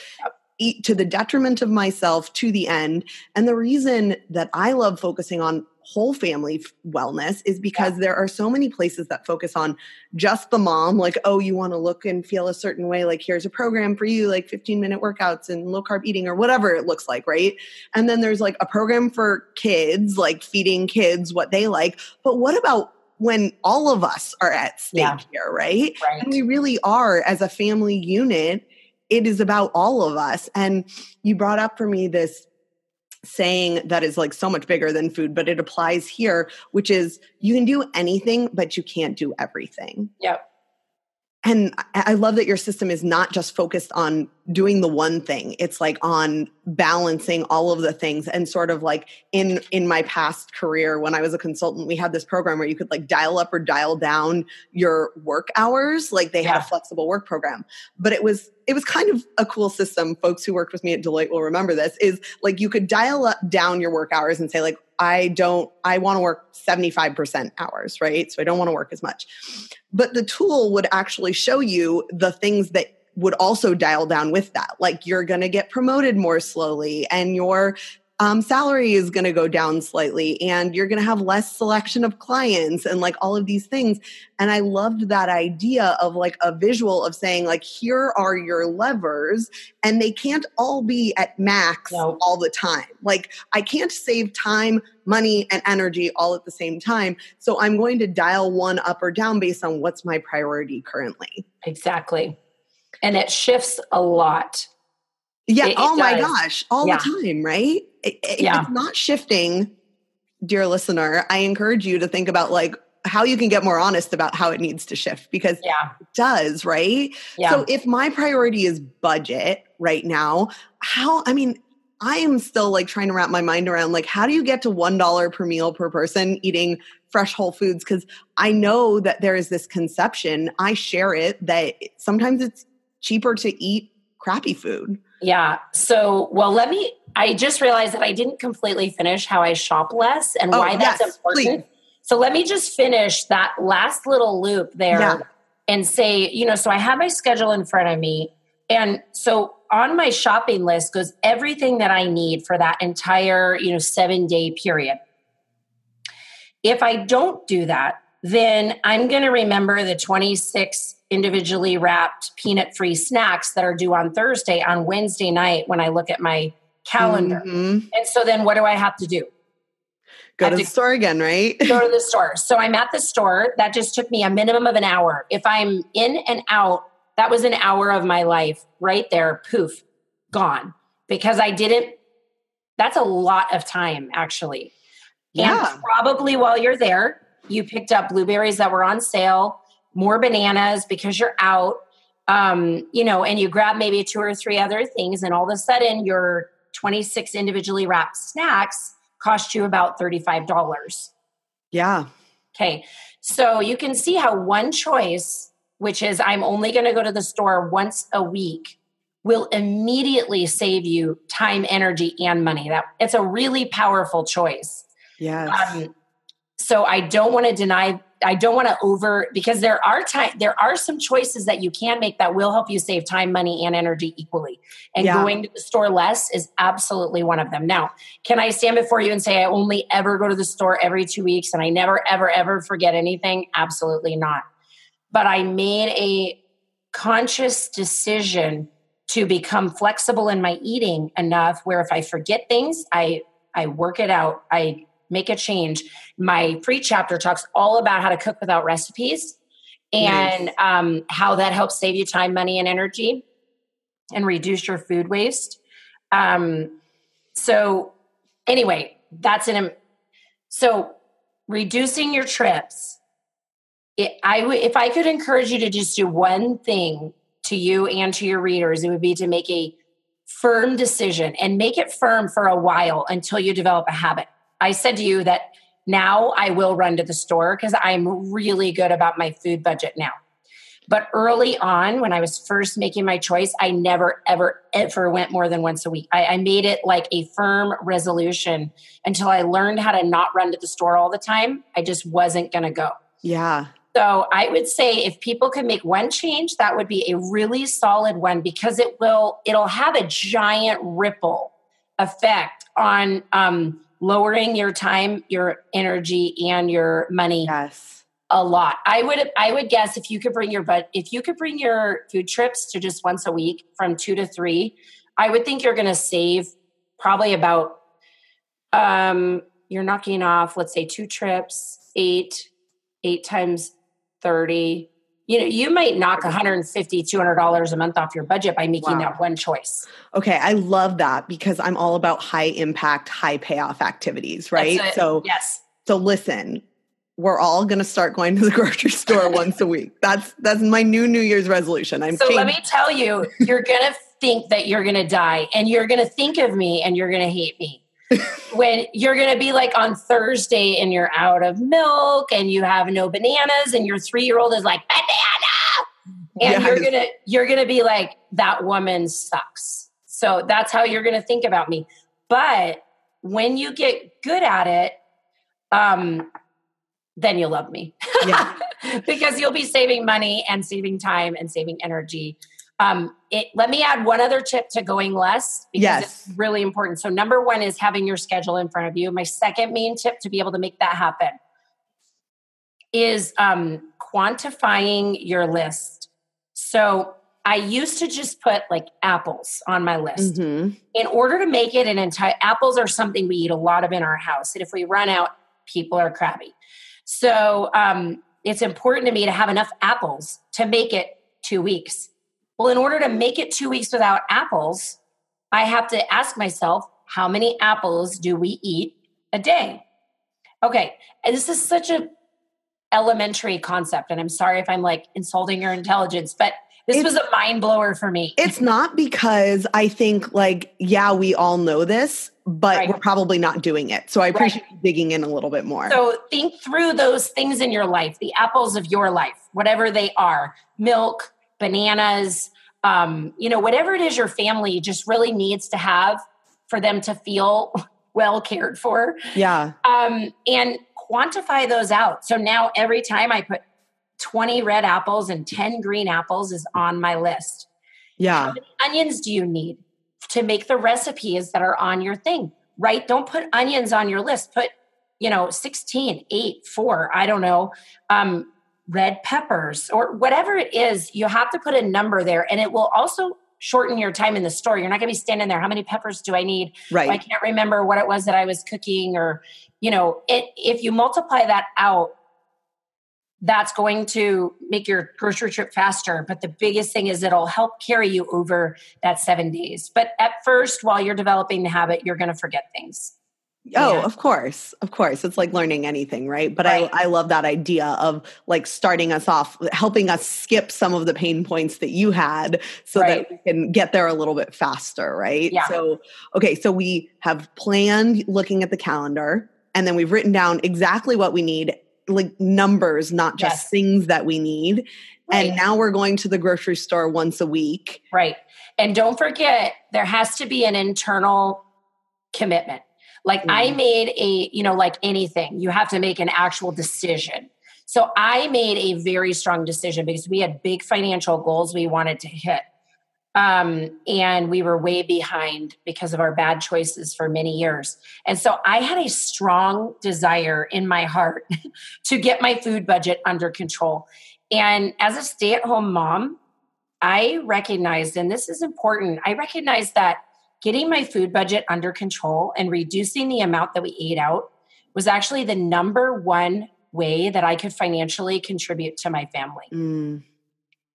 Eat to the detriment of myself to the end. And the reason that I love focusing on whole family wellness is because yeah. there are so many places that focus on just the mom like oh you want to look and feel a certain way like here's a program for you like 15 minute workouts and low carb eating or whatever it looks like right and then there's like a program for kids like feeding kids what they like but what about when all of us are at stake yeah. here right? right and we really are as a family unit it is about all of us and you brought up for me this saying that is like so much bigger than food, but it applies here, which is you can do anything, but you can't do everything. Yep and I love that your system is not just focused on doing the one thing. It's like on balancing all of the things and sort of like in in my past career when I was a consultant, we had this program where you could like dial up or dial down your work hours. Like they yeah. had a flexible work program. But it was it was kind of a cool system. Folks who worked with me at Deloitte will remember this is like you could dial up down your work hours and say like I don't I want to work 75% hours, right? So I don't want to work as much but the tool would actually show you the things that would also dial down with that. Like you're going to get promoted more slowly and your um, salary is going to go down slightly and you're going to have less selection of clients and like all of these things and i loved that idea of like a visual of saying like here are your levers and they can't all be at max no. all the time like i can't save time money and energy all at the same time so i'm going to dial one up or down based on what's my priority currently exactly and it shifts a lot yeah. It, oh my gosh. All yeah. the time, right? It, yeah. It's not shifting, dear listener. I encourage you to think about like how you can get more honest about how it needs to shift because yeah. it does, right? Yeah. So if my priority is budget right now, how, I mean, I am still like trying to wrap my mind around like how do you get to $1 per meal per person eating fresh whole foods because I know that there is this conception, I share it that sometimes it's cheaper to eat crappy food. Yeah. So, well, let me. I just realized that I didn't completely finish how I shop less and oh, why that's yes, important. Please. So, let me just finish that last little loop there yeah. and say, you know, so I have my schedule in front of me. And so on my shopping list goes everything that I need for that entire, you know, seven day period. If I don't do that, then I'm going to remember the 26 individually wrapped peanut free snacks that are due on Thursday on Wednesday night when I look at my calendar. Mm-hmm. And so then what do I have to do? Go to the store again, right? go to the store. So I'm at the store. That just took me a minimum of an hour. If I'm in and out, that was an hour of my life right there, poof, gone. Because I didn't, that's a lot of time actually. Yeah. And probably while you're there, you picked up blueberries that were on sale more bananas because you're out um, you know and you grab maybe two or three other things and all of a sudden your 26 individually wrapped snacks cost you about $35 yeah. Okay. So you can see how one choice which is i'm only going to go to the store once a week will immediately save you time energy and money. That it's a really powerful choice. Yes. Um, so i don't want to deny I don't want to over because there are time there are some choices that you can make that will help you save time, money, and energy equally. And yeah. going to the store less is absolutely one of them. Now, can I stand before you and say I only ever go to the store every two weeks and I never, ever, ever forget anything? Absolutely not. But I made a conscious decision to become flexible in my eating enough where if I forget things, I I work it out. I make a change. My free chapter talks all about how to cook without recipes and nice. um, how that helps save you time, money, and energy and reduce your food waste. Um, so, anyway, that's an so reducing your trips. It, I would if I could encourage you to just do one thing to you and to your readers, it would be to make a firm decision and make it firm for a while until you develop a habit. I said to you that now I will run to the store because I'm really good about my food budget now. But early on, when I was first making my choice, I never, ever, ever went more than once a week. I, I made it like a firm resolution until I learned how to not run to the store all the time. I just wasn't going to go. Yeah. So I would say if people could make one change, that would be a really solid one because it will it'll have a giant ripple effect on um, lowering your time, your energy, and your money. Yes. A lot. I would I would guess if you could bring your but if you could bring your food trips to just once a week from two to three, I would think you're gonna save probably about um you're knocking off, let's say two trips, eight, eight times 30 you know you might knock 150 200 dollars a month off your budget by making wow. that one choice. Okay i love that because i'm all about high impact high payoff activities right? so yes. so listen we're all going to start going to the grocery store once a week. That's that's my new new year's resolution. I'm so let me tell you you're going to think that you're going to die and you're going to think of me and you're going to hate me when you're going to be like on Thursday and you're out of milk and you have no bananas and your 3-year-old is like banana and yes. you're going to you're going to be like that woman sucks. So that's how you're going to think about me. But when you get good at it um then you'll love me. Yeah. because you'll be saving money and saving time and saving energy um, it, let me add one other tip to going less because yes. it's really important. So, number one is having your schedule in front of you. My second main tip to be able to make that happen is um, quantifying your list. So, I used to just put like apples on my list. Mm-hmm. In order to make it an entire apples are something we eat a lot of in our house, and if we run out, people are crabby. So, um, it's important to me to have enough apples to make it two weeks well, in order to make it two weeks without apples, I have to ask myself, how many apples do we eat a day? Okay, and this is such a elementary concept, and I'm sorry if I'm like insulting your intelligence, but this it's, was a mind blower for me. It's not because I think like, yeah, we all know this, but right. we're probably not doing it. So I appreciate right. digging in a little bit more. So think through those things in your life, the apples of your life, whatever they are, milk, bananas, um, you know, whatever it is your family just really needs to have for them to feel well cared for. Yeah. Um, and quantify those out. So now every time I put 20 red apples and 10 green apples is on my list. Yeah. How many onions do you need to make the recipes that are on your thing? Right? Don't put onions on your list. Put, you know, 16, 8, 4, I don't know. Um, red peppers or whatever it is, you have to put a number there and it will also shorten your time in the store. You're not going to be standing there. How many peppers do I need? Right. I can't remember what it was that I was cooking or, you know, it, if you multiply that out, that's going to make your grocery trip faster. But the biggest thing is it'll help carry you over that seven days. But at first, while you're developing the habit, you're going to forget things. Oh, yeah. of course. Of course. It's like learning anything, right? But right. I, I love that idea of like starting us off, helping us skip some of the pain points that you had so right. that we can get there a little bit faster, right? Yeah. So, okay, so we have planned looking at the calendar and then we've written down exactly what we need, like numbers, not just yes. things that we need. Right. And now we're going to the grocery store once a week. Right. And don't forget, there has to be an internal commitment like mm-hmm. I made a, you know, like anything, you have to make an actual decision. So I made a very strong decision because we had big financial goals we wanted to hit. Um, and we were way behind because of our bad choices for many years. And so I had a strong desire in my heart to get my food budget under control. And as a stay at home mom, I recognized, and this is important, I recognized that getting my food budget under control and reducing the amount that we ate out was actually the number one way that I could financially contribute to my family. Mm.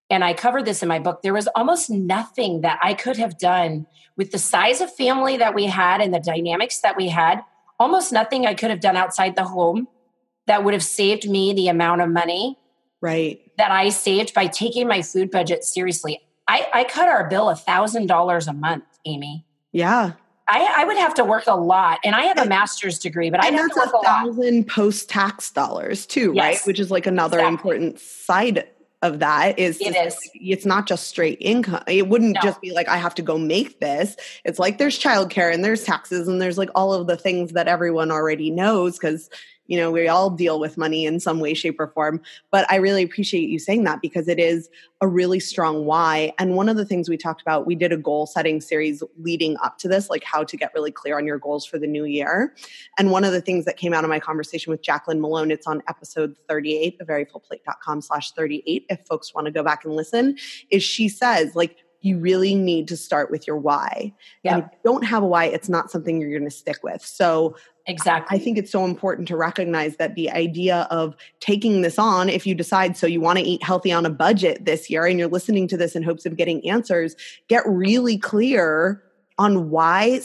And I covered this in my book. There was almost nothing that I could have done with the size of family that we had and the dynamics that we had, almost nothing I could have done outside the home that would have saved me the amount of money Right. that I saved by taking my food budget seriously. I, I cut our bill a thousand dollars a month, Amy. Yeah. I, I would have to work a lot, and I have a master's degree, but I have to work a a thousand post tax dollars too, Yes. right? Which is like another Exactly. important side of that is It is. say it's not just straight income. It wouldn't No. just be like I have to go make this. It's like there's childcare and there's taxes and there's like all of the things that everyone already knows because you know we all deal with money in some way shape or form. But i really appreciate you saying that because it is a really strong why. And one of the things we talked about we did a goal setting series leading up to this like how to get really clear on your goals for the new year. And one of the things that came out of my conversation with jacqueline malone it's on episode 38 of veryfullplate.com slash 38 if folks want to go back and listen is she says like you really need to start with your why. And Yeah, if you don't have a why it's not something you're going to stick with. So exactly. I think it's so important to recognize that the idea of taking this on, if you decide so you want to eat healthy on a budget this year and you're listening to this in hopes of getting answers, get really clear on why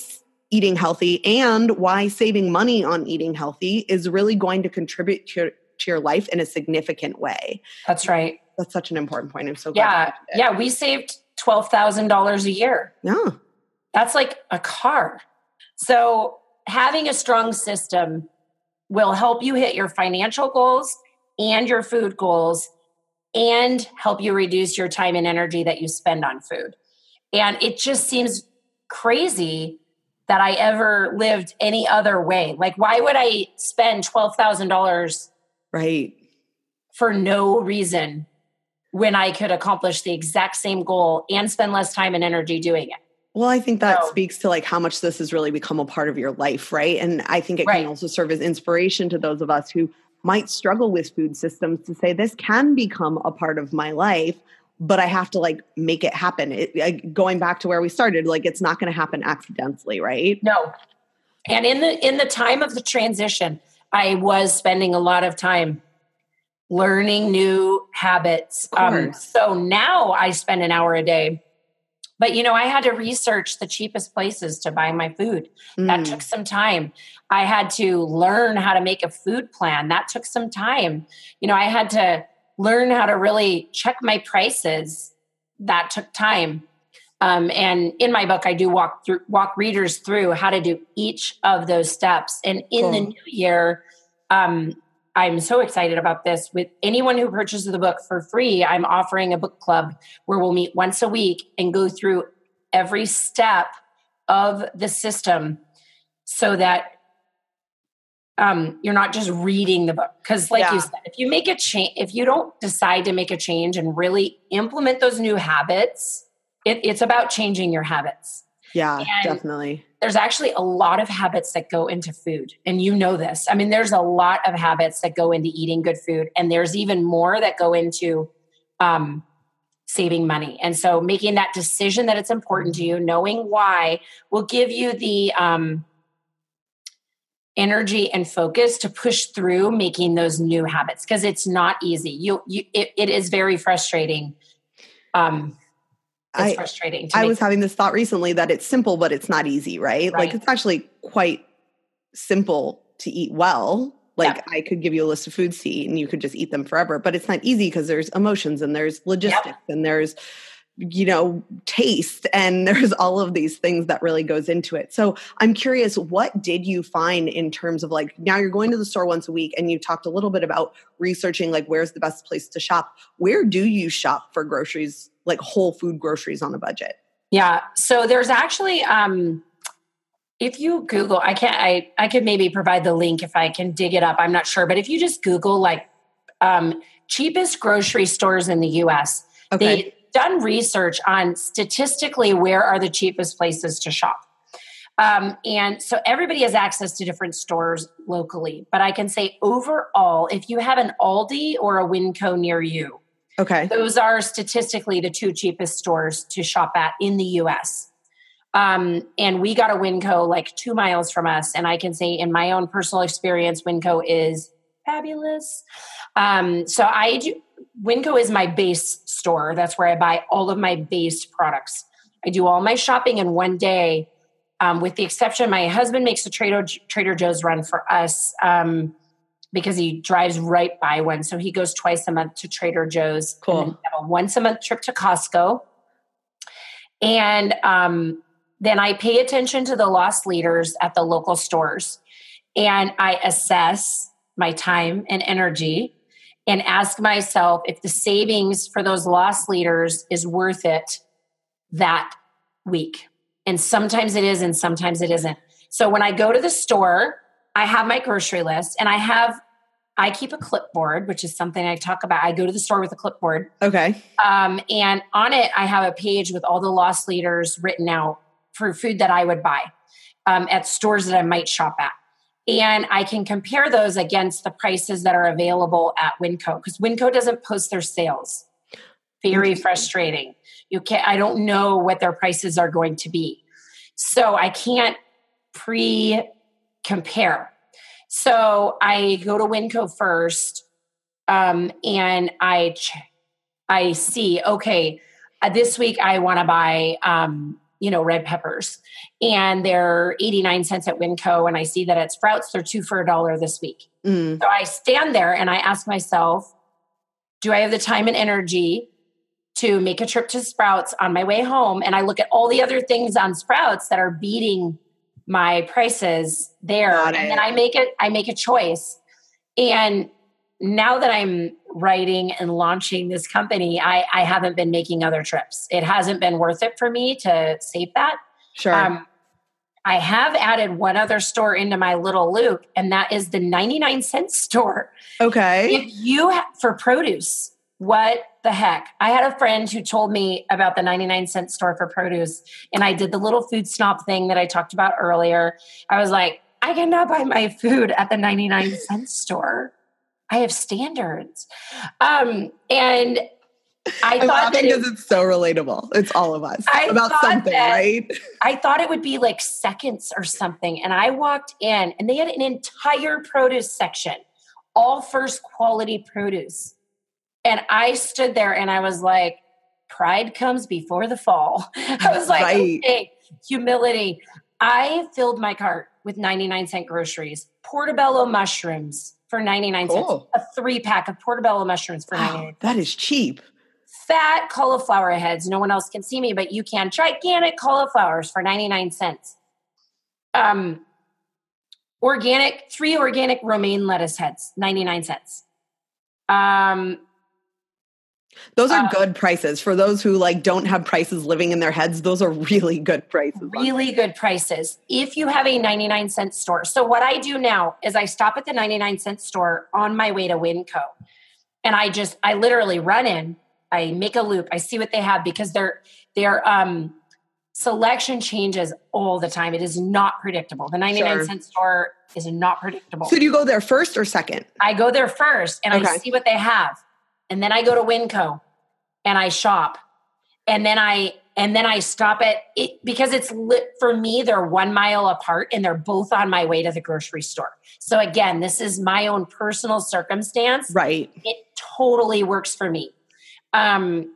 eating healthy and why saving money on eating healthy is really going to contribute to your, to your life in a significant way. That's right. That's such an important point. I'm so glad. Yeah, yeah. We saved twelve thousand dollars a year. Yeah. That's like a car. So having a strong system will help you hit your financial goals and your food goals and help you reduce your time and energy that you spend on food. And it just seems crazy that I ever lived any other way. Like, why would I spend $12,000 Right. for no reason when I could accomplish the exact same goal and spend less time and energy doing it? Well, I think that So- speaks to like how much this has really become a part of your life, right? And I think it Right. can also serve as inspiration to those of us who might struggle with food systems to say this can become a part of my life, but I have to like make it happen. It, like, going back to where we started, like it's not going to happen accidentally, right? No. And in the in the time of the transition, I was spending a lot of time learning new habits. Um, so now I spend an hour a day. But you know, I had to research the cheapest places to buy my food. That Mm, took some time. I had to learn how to make a food plan. That took some time. You know, I had to learn how to really check my prices. That took time. Um, and in my book, I do walk through walk readers through how to do each of those steps. And in the new year, um, I'm so excited about this. With anyone who purchases the book for free, I'm offering a book club where we'll meet once a week and go through every step of the system so that um, you're not just reading the book. Because, like Yeah. you said, if you make a change, if you don't decide to make a change and really implement those new habits, it, it's about changing your habits. Yeah, and- definitely. There's actually a lot of habits that go into food, and you know this. I mean, there's a lot of habits that go into eating good food, and there's even more that go into um, saving money. And so, making that decision that it's important to you, knowing why, will give you the um, energy and focus to push through making those new habits because it's not easy. You, you, it, it is very frustrating. Um, I- frustrating. To I was having this thought recently that it's simple, but it's not easy, right? Like it's actually quite simple to eat well. Like I could give you a list of foods to eat and you could just eat them forever, but it's not easy because there's emotions and there's logistics and there's you know taste and there's all of these things that really goes into it. So I'm curious what did you find in terms of like now you're going to the store once a week and you talked a little bit about researching like where's the best place to shop. Where do you shop for groceries like whole food groceries on a budget? Yeah. So there's actually um if you Google, I can't I I could maybe provide the link if I can dig it up. I'm not sure. But if you just Google like um cheapest grocery stores in the US, Okay. they've done research on statistically where are the cheapest places to shop. Um, and so everybody has access to different stores locally. But I can say overall, if you have an Aldi or a Winco near you, Okay. those are statistically the two cheapest stores to shop at in the US. Um, and we got a Winco like two miles from us. And I can say, in my own personal experience, Winco is fabulous. Um, so I do, Winco is my base store. That's where I buy all of my base products. I do all my shopping in one day, um, with the exception my husband makes a Trader Trader Joe's run for us um, because he drives right by one. So he goes twice a month to Trader Joe's. Cool. a once a month trip to Costco. And um, then I pay attention to the loss leaders at the local stores and I assess my time and energy and ask myself if the savings for those loss leaders is worth it that week. And sometimes it is, and sometimes it isn't. So when I go to the store, I have my grocery list and I have, I keep a clipboard, which is something I talk about. I go to the store with a clipboard. Okay. Um, and on it, I have a page with all the loss leaders written out for food that I would buy um, at stores that I might shop at. And I can compare those against the prices that are available at Winco because Winco doesn't post their sales. Very frustrating. You can't, I don't know what their prices are going to be. So I can't pre compare. So I go to Winco first um, and I, ch- I see, okay, uh, this week I want to buy um, you know, red peppers. And they're 89 cents at Winco. And I see that at Sprouts, they're two for a dollar this week. Mm. So I stand there and I ask myself, do I have the time and energy to make a trip to Sprouts on my way home? And I look at all the other things on Sprouts that are beating my prices there. And then I make it, I make a choice. And now that I'm writing and launching this company, I, I haven't been making other trips. It hasn't been worth it for me to save that. Sure. Um, I have added one other store into my little loop, and that is the 99 cent store. okay. If you, ha- for produce, what the heck? I had a friend who told me about the 99 cent store for produce, and I did the little food snob thing that I talked about earlier. I was like, I cannot buy my food at the 99 cent store. I have standards. Um, and I I'm thought that laughing it, because it's so relatable. It's all of us I about something, that- right? I thought it would be like seconds or something. And I walked in and they had an entire produce section, all first quality produce. And I stood there and I was like, pride comes before the fall. I was like, Right. okay, humility. I filled my cart with 99 cent groceries, portobello mushrooms for 99 Cool. cents, a three pack of portobello mushrooms for 99 Wow, that is cheap. fat cauliflower heads. No one else can see me, but you can. Gigantic cauliflowers for 99 cents. Um, organic, three organic romaine lettuce heads, 99 cents. Um, Those are Uh, good prices for those who like don't have prices living in their heads. Those are really good prices. really good prices if you have a 99 cent store. So, what I do now is I stop at the 99 cent store on my way to Winco. And I just, I literally run in, I make a loop, I see what they have because their their um, selection changes all the time. It is not predictable. The 99 Sure. cent store is not predictable. So do you go there first or second? I go there first and I see what they have. And then I go to Winco and I shop. And then I and then I stop at it because it's lit for me, they're one mile apart and they're both on my way to the grocery store. So again, this is my own personal circumstance. Right. It totally works for me. Um,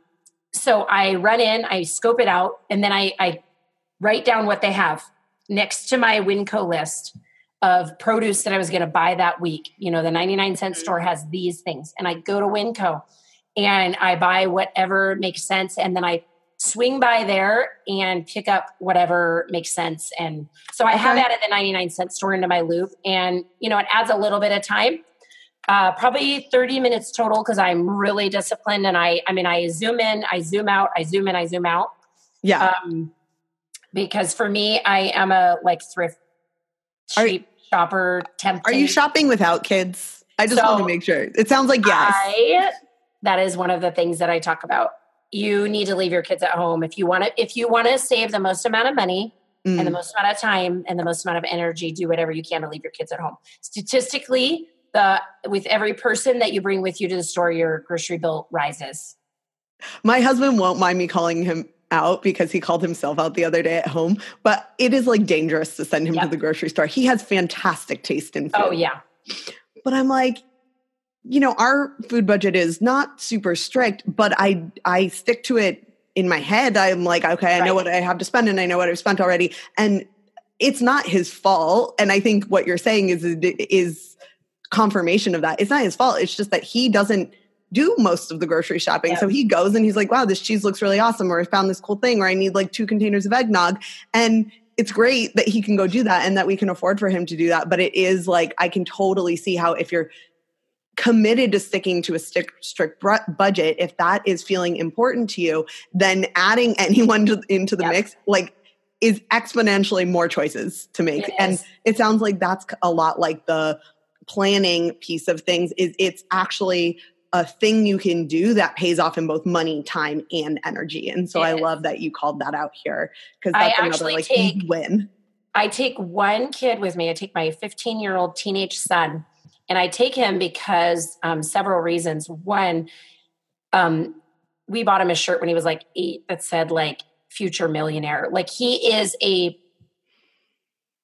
so I run in, I scope it out, and then I, I write down what they have next to my Winco list of produce that I was going to buy that week. You know, the 99 cent store has these things. And I go to Winco and I buy whatever makes sense. And then I swing by there and pick up whatever makes sense. And so I have Okay. added the 99 cent store into my loop. And, you know, it adds a little bit of time. Uh, probably 30 minutes total because I'm really disciplined and I I mean I zoom in, I zoom out, I zoom in, I zoom out. Yeah. Um, because for me, I am a like thrift Are- cheap shopper. Tempting. Are you shopping without kids? I just So- want to make sure. It sounds like yes. I, that is one of the things that I talk about. You need to leave your kids at home if you want to. If you want to save the most amount of money Mm. and the most amount of time and the most amount of energy, do whatever you can to leave your kids at home. Statistically, the with every person that you bring with you to the store, your grocery bill rises. My husband won't mind me calling him out because he called himself out the other day at home, but it is like dangerous to send him Yep. to the grocery store. He has fantastic taste in oh, food. Oh yeah. But I'm like, you know, our food budget is not super strict, but I I stick to it in my head. I'm like, okay, I know what I have to spend and I know what I've spent already. And it's not his fault. And I think what you're saying is is confirmation of that. It's not his fault. It's just that he doesn't do most of the grocery shopping. So he goes and he's like, wow, this cheese looks really awesome, or I found this cool thing, or I need like two containers of eggnog. And it's great that he can go do that and that we can afford for him to do that. But it is like, I can totally see how if you're committed to sticking to a stick, strict budget, if that is feeling important to you, then adding anyone to, into the Yep. mix, like, is exponentially more choices to make. It and it sounds like that's a lot like the planning piece of things is it's actually a thing you can do that pays off in both money, time, and energy. And so I love that you called that out here because I that's another like take- win. I take one kid with me. I take my 15 year old teenage son, and I take him because um, several reasons. One, um, we bought him a shirt when he was like eight that said like future millionaire. Like he is a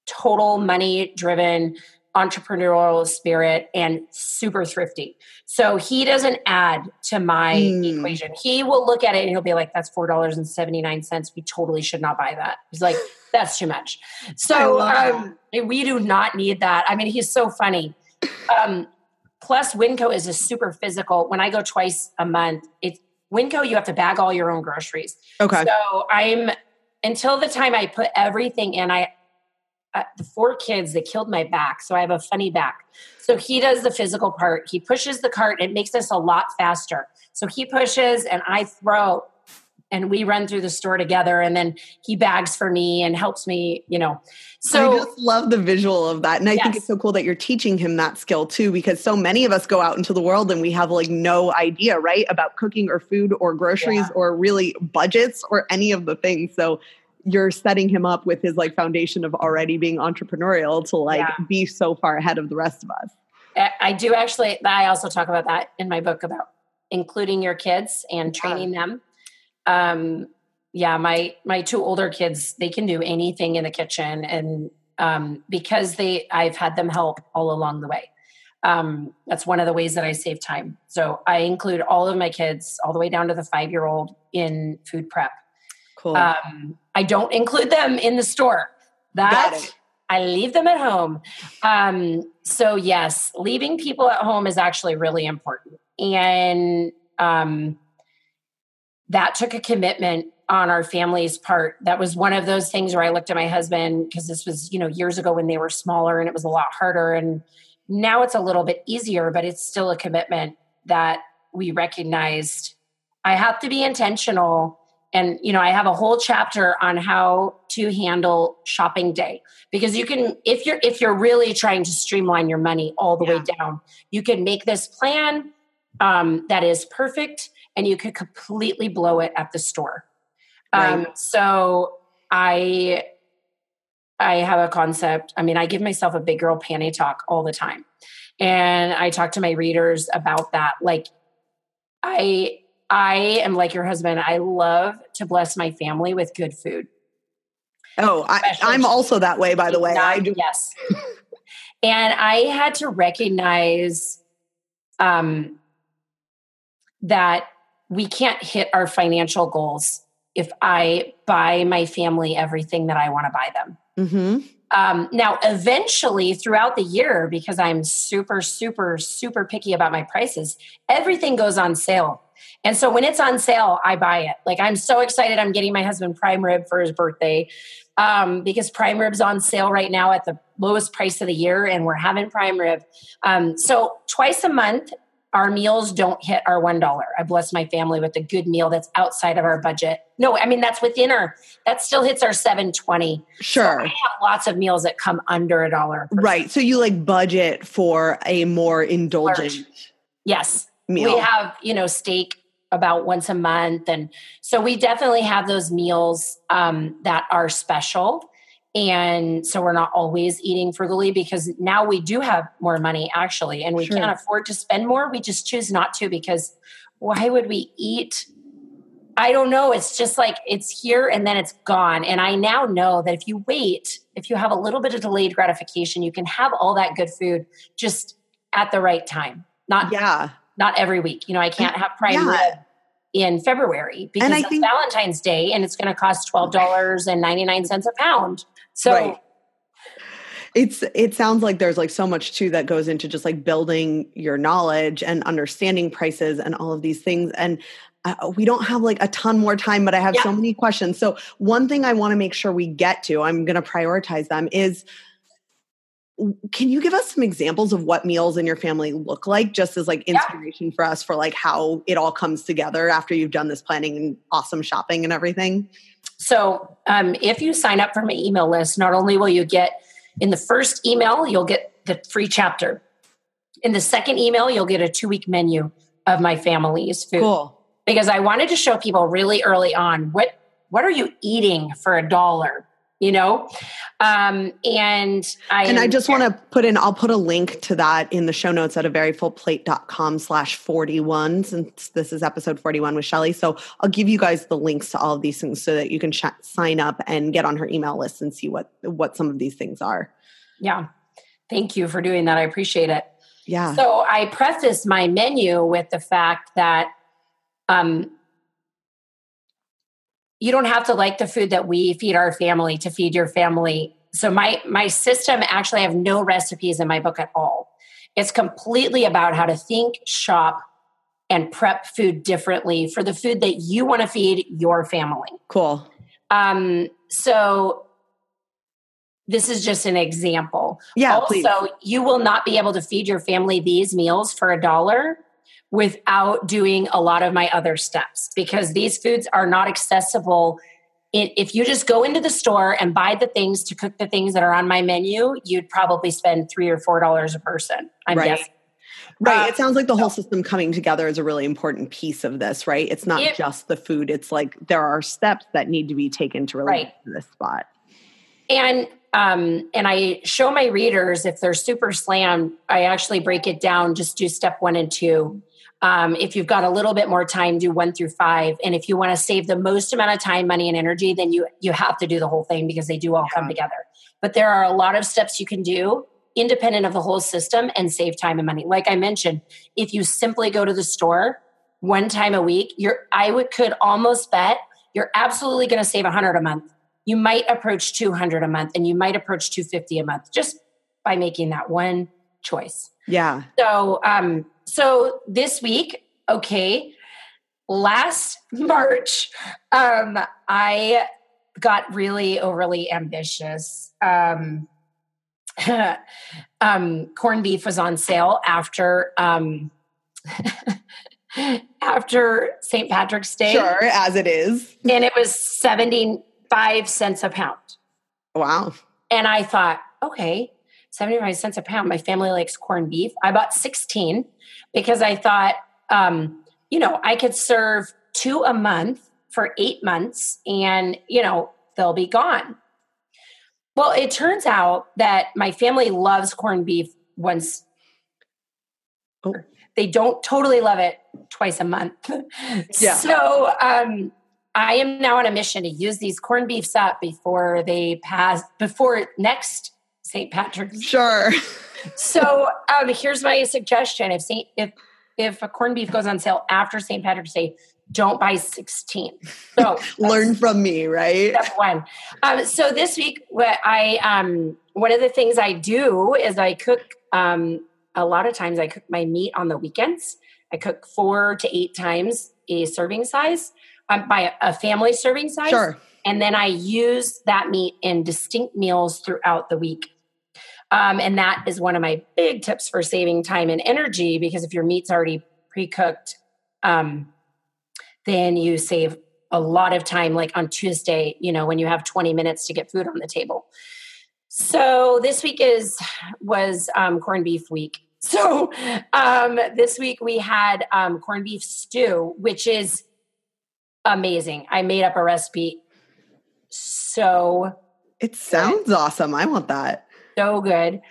total money driven entrepreneurial spirit and super thrifty. So he doesn't add to my Mm. equation. He will look at it and he'll be like, that's $4.79. We totally should not buy that. He's like, that's too much. So um, we do not need that. I mean, he's so funny. Um, plus, Winco is a super physical. When I go twice a month, it's Winco, you have to bag all your own groceries. Okay. So I'm until the time I put everything in. I uh, the four kids they killed my back, so I have a funny back. So he does the physical part. He pushes the cart. It makes us a lot faster. So he pushes and I throw, and we run through the store together. And then he bags for me and helps me. You know, so I just love the visual of that. And I think it's so cool that you're teaching him that skill too, because so many of us go out into the world and we have like no idea, right, about cooking or food or groceries Yeah. or really budgets or any of the things. So you're setting him up with his like foundation of already being entrepreneurial to like Yeah. be so far ahead of the rest of us. I do actually. I also talk about that in my book about including your kids and training them. Um, yeah, my my two older kids they can do anything in the kitchen, and um, because they I've had them help all along the way. Um, that's one of the ways that I save time. So I include all of my kids, all the way down to the five year old, in food prep. Cool. Um, I don't include them in the store. That. I leave them at home. Um, so yes, leaving people at home is actually really important, and um, that took a commitment on our family's part. That was one of those things where I looked at my husband because this was you know years ago when they were smaller and it was a lot harder, and now it's a little bit easier, but it's still a commitment that we recognized. I have to be intentional and you know i have a whole chapter on how to handle shopping day because you can if you're if you're really trying to streamline your money all the way down you can make this plan um, that is perfect and you could completely blow it at the store. Um, so i i have a concept. I mean i give myself a big girl panty talk all the time and i talk to my readers about that. Like i I am like your husband. I love to bless my family with good food. oh, I, I'm also that way, by the way. I do. Yes. and I had to recognize um, that we can't hit our financial goals if I buy my family everything that I want to buy them. hmm Um, now, eventually, throughout the year, because I'm super, super, super picky about my prices, everything goes on sale. And so when it's on sale, I buy it. Like I'm so excited. I'm getting my husband prime rib for his birthday um, because prime rib's on sale right now at the lowest price of the year, and we're having prime rib. Um, so twice a month, our meals don't hit our one dollar. I bless my family with a good meal that's outside of our budget. No, I mean that's within our. That still hits our seven twenty. Sure. I have lots of meals that come under a dollar. Right. So you like budget for a more indulgent Yes. Meal. We have, you know, steak about once a month. And so we definitely have those meals um, that are special. And so we're not always eating frugally because now we do have more money actually, and we Sure. can't afford to spend more. We just choose not to because why would we eat I don't know. It's just like it's here and then it's gone. And I now know that if you wait, if you have a little bit of delayed gratification, you can have all that good food just at the right time. Not yeah, not every week. You know, I can't have prime Yeah. rib in February because I it's think- Valentine's Day and it's going to cost twelve dollars and ninety nine cents a pound. So Right. it's it sounds like there's like so much too that goes into just like building your knowledge and understanding prices and all of these things and uh, we don't have like a ton more time but i have so many questions so one thing i want to make sure we get to i'm going to prioritize them is can you give us some examples of what meals in your family look like just as like Yeah. inspiration for us for like how it all comes together after you've done this planning and awesome shopping and everything So, um, if you sign up for my email list, not only will you get in the first email, you'll get the free chapter. In the second email, you'll get a two week menu of my family's food cool because I wanted to show people really early on what what are you eating for a dollar, you know, um, and I And I just want to put in, I'll put a link to that in the show notes at a veryfullplate.com slash 41, since this is episode 41 with Shelly. So I'll give you guys the links to all of these things so that you can ch- sign up and get on her email list and see what, what some of these things are. yeah. Thank you for doing that. I appreciate it. Yeah. So I preface my menu with the fact that um, you don't have to like the food that we feed our family to feed your family. So my my system actually I have no recipes in my book at all. It's completely about how to think, shop, and prep food differently for the food that you want to feed your family. cool. Um, so this is just an example. Yeah, also, please. you will not be able to feed your family these meals for a dollar without doing a lot of my other steps because these foods are not accessible. If you just go into the store and buy the things to cook the things that are on my menu, you'd probably spend three or four dollars a person. I'm Right. guessing. Right. Uh, it sounds like the whole system coming together is a really important piece of this, right? It's not It- just the food. It's like there are steps that need to be taken to relate Right. to this spot. and um and i show my readers if they're super slammed i actually break it down just do step one and two um, if you've got a little bit more time do one through five. And if you want to save the most amount of time money and energy then you you have to do the whole thing because they do all come together. But there are a lot of steps you can do independent of the whole system and save time and money. Like i mentioned if you simply go to the store one time a week you're i would could almost bet you're absolutely going to save 100 a month. You might approach 200 a month and you might approach 250 a month just by making that one choice Yeah. so um so this week okay last march um i got really overly ambitious um um corned beef was on sale after um after st patrick's day Sure, as it is. and it was 75 cents a pound Wow. and I thought, okay, 75 cents a pound. My family likes corned beef. I bought 16 because I thought, um, you know, I could serve two a month for eight months and, you know, they'll be gone. Well, it turns out that my family loves corned beef once. Oh. They don't totally love it twice a month. Yeah. So um, I am now on a mission to use these corned beefs up before they pass, before next St. Patrick's Sure. so um, here's my suggestion: if Saint, if if a corned beef goes on sale after St. Patrick's Day, don't buy sixteen. So Learn from me, right? step one. Um, so this week, what I um, one of the things I do is I cook. Um, a lot of times, I cook my meat on the weekends. I cook four to eight times a serving size, um, by a family serving size. Sure. And then I use that meat in distinct meals throughout the week. Um, and that is one of my big tips for saving time and energy because if your meat's already pre cooked, um, then you save a lot of time, like on Tuesday, you know, when you have 20 minutes to get food on the table. So this week is was um, corned beef week. So um, this week we had um, corned beef stew, which is amazing. I made up a recipe so It sounds awesome. I want that. so good.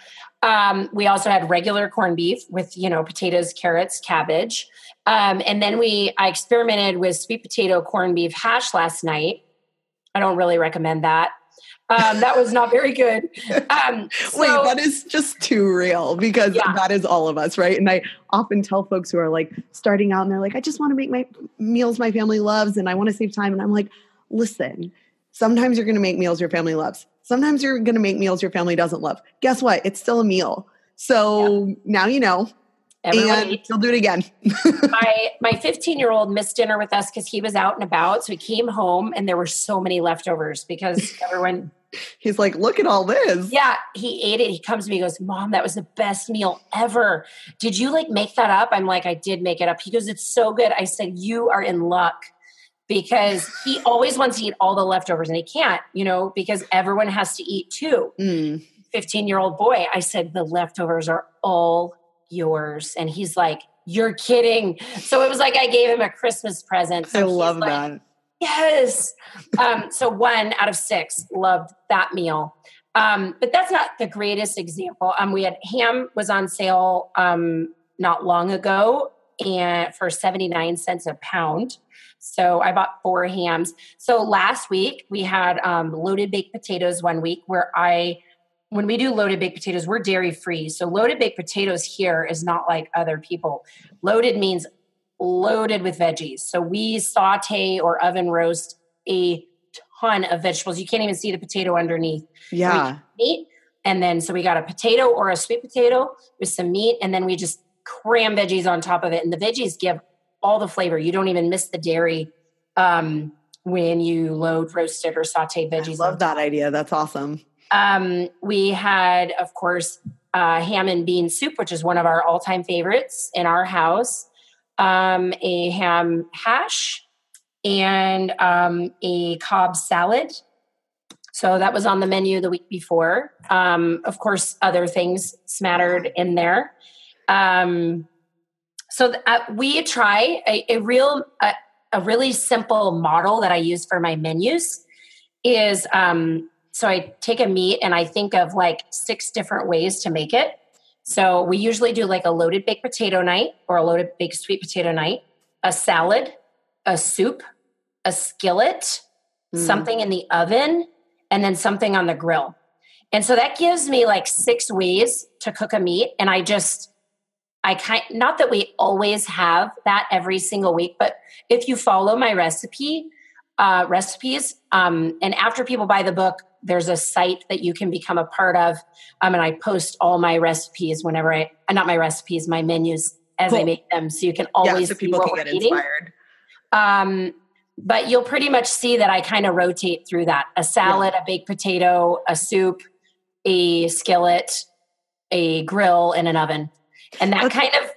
Um, we also had regular corned beef with you know potatoes, carrots, cabbage, um, and then we I experimented with sweet potato corned beef hash last night. I don't really recommend that. Um, that was not very good. Um, so, Wait, that is just too real because yeah. that is all of us, right? And I often tell folks who are like starting out and they're like, I just want to make my meals my family loves and I want to save time. And I'm like, listen, sometimes you're going to make meals your family loves. Sometimes you're going to make meals your family doesn't love. Guess what? It's still a meal. So now you know. Everyone and you'll do it again. my my 15 year old missed dinner with us because he was out and about. So he came home and there were so many leftovers because everyone. He's like, look at all this. Yeah, he ate it. He comes to me, he goes, Mom, that was the best meal ever. Did you like make that up? I'm like, I did make it up. He goes, It's so good. I said, You are in luck because he always wants to eat all the leftovers and he can't, you know, because everyone has to eat too. 15 mm. year old boy, I said, the leftovers are all yours. And he's like, you're kidding. So it was like I gave him a Christmas present. So I love like, that. Yes. Um, so one out of six loved that meal. Um, but that's not the greatest example. Um, we had ham was on sale um, not long ago and for 79 cents a pound. So I bought four hams. So last week we had um, loaded baked potatoes one week where I, when we do loaded baked potatoes, we're dairy free. So loaded baked potatoes here is not like other people. Loaded means loaded with veggies. So we saute or oven roast a ton of vegetables. You can't even see the potato underneath. Yeah. Meat. And then so we got a potato or a sweet potato with some meat, and then we just cram veggies on top of it. And the veggies give all the flavor. You don't even miss the dairy um, when you load roasted or sauteed veggies. I love that idea. That's awesome. Um, we had, of course, uh, ham and bean soup, which is one of our all-time favorites in our house. Um, a ham hash and um, a Cobb salad. So that was on the menu the week before. Um, of course, other things smattered in there. Um, so uh, we try a, a real a, a, really simple model that I use for my menus is um, so I take a meat and I think of like six different ways to make it. So we usually do like a loaded baked potato night or a loaded baked sweet potato night, a salad, a soup, a skillet, mm. something in the oven, and then something on the grill. And so that gives me like six ways to cook a meat. And I just I kind not that we always have that every single week, but if you follow my recipe uh, recipes, um, and after people buy the book, there's a site that you can become a part of, um, and I post all my recipes whenever I uh, not my recipes, my menus as cool. I make them, so you can always yeah, so people can get inspired. Um, but you'll pretty much see that I kind of rotate through that: a salad, yeah. a baked potato, a soup, a skillet, a grill, and an oven and that kind of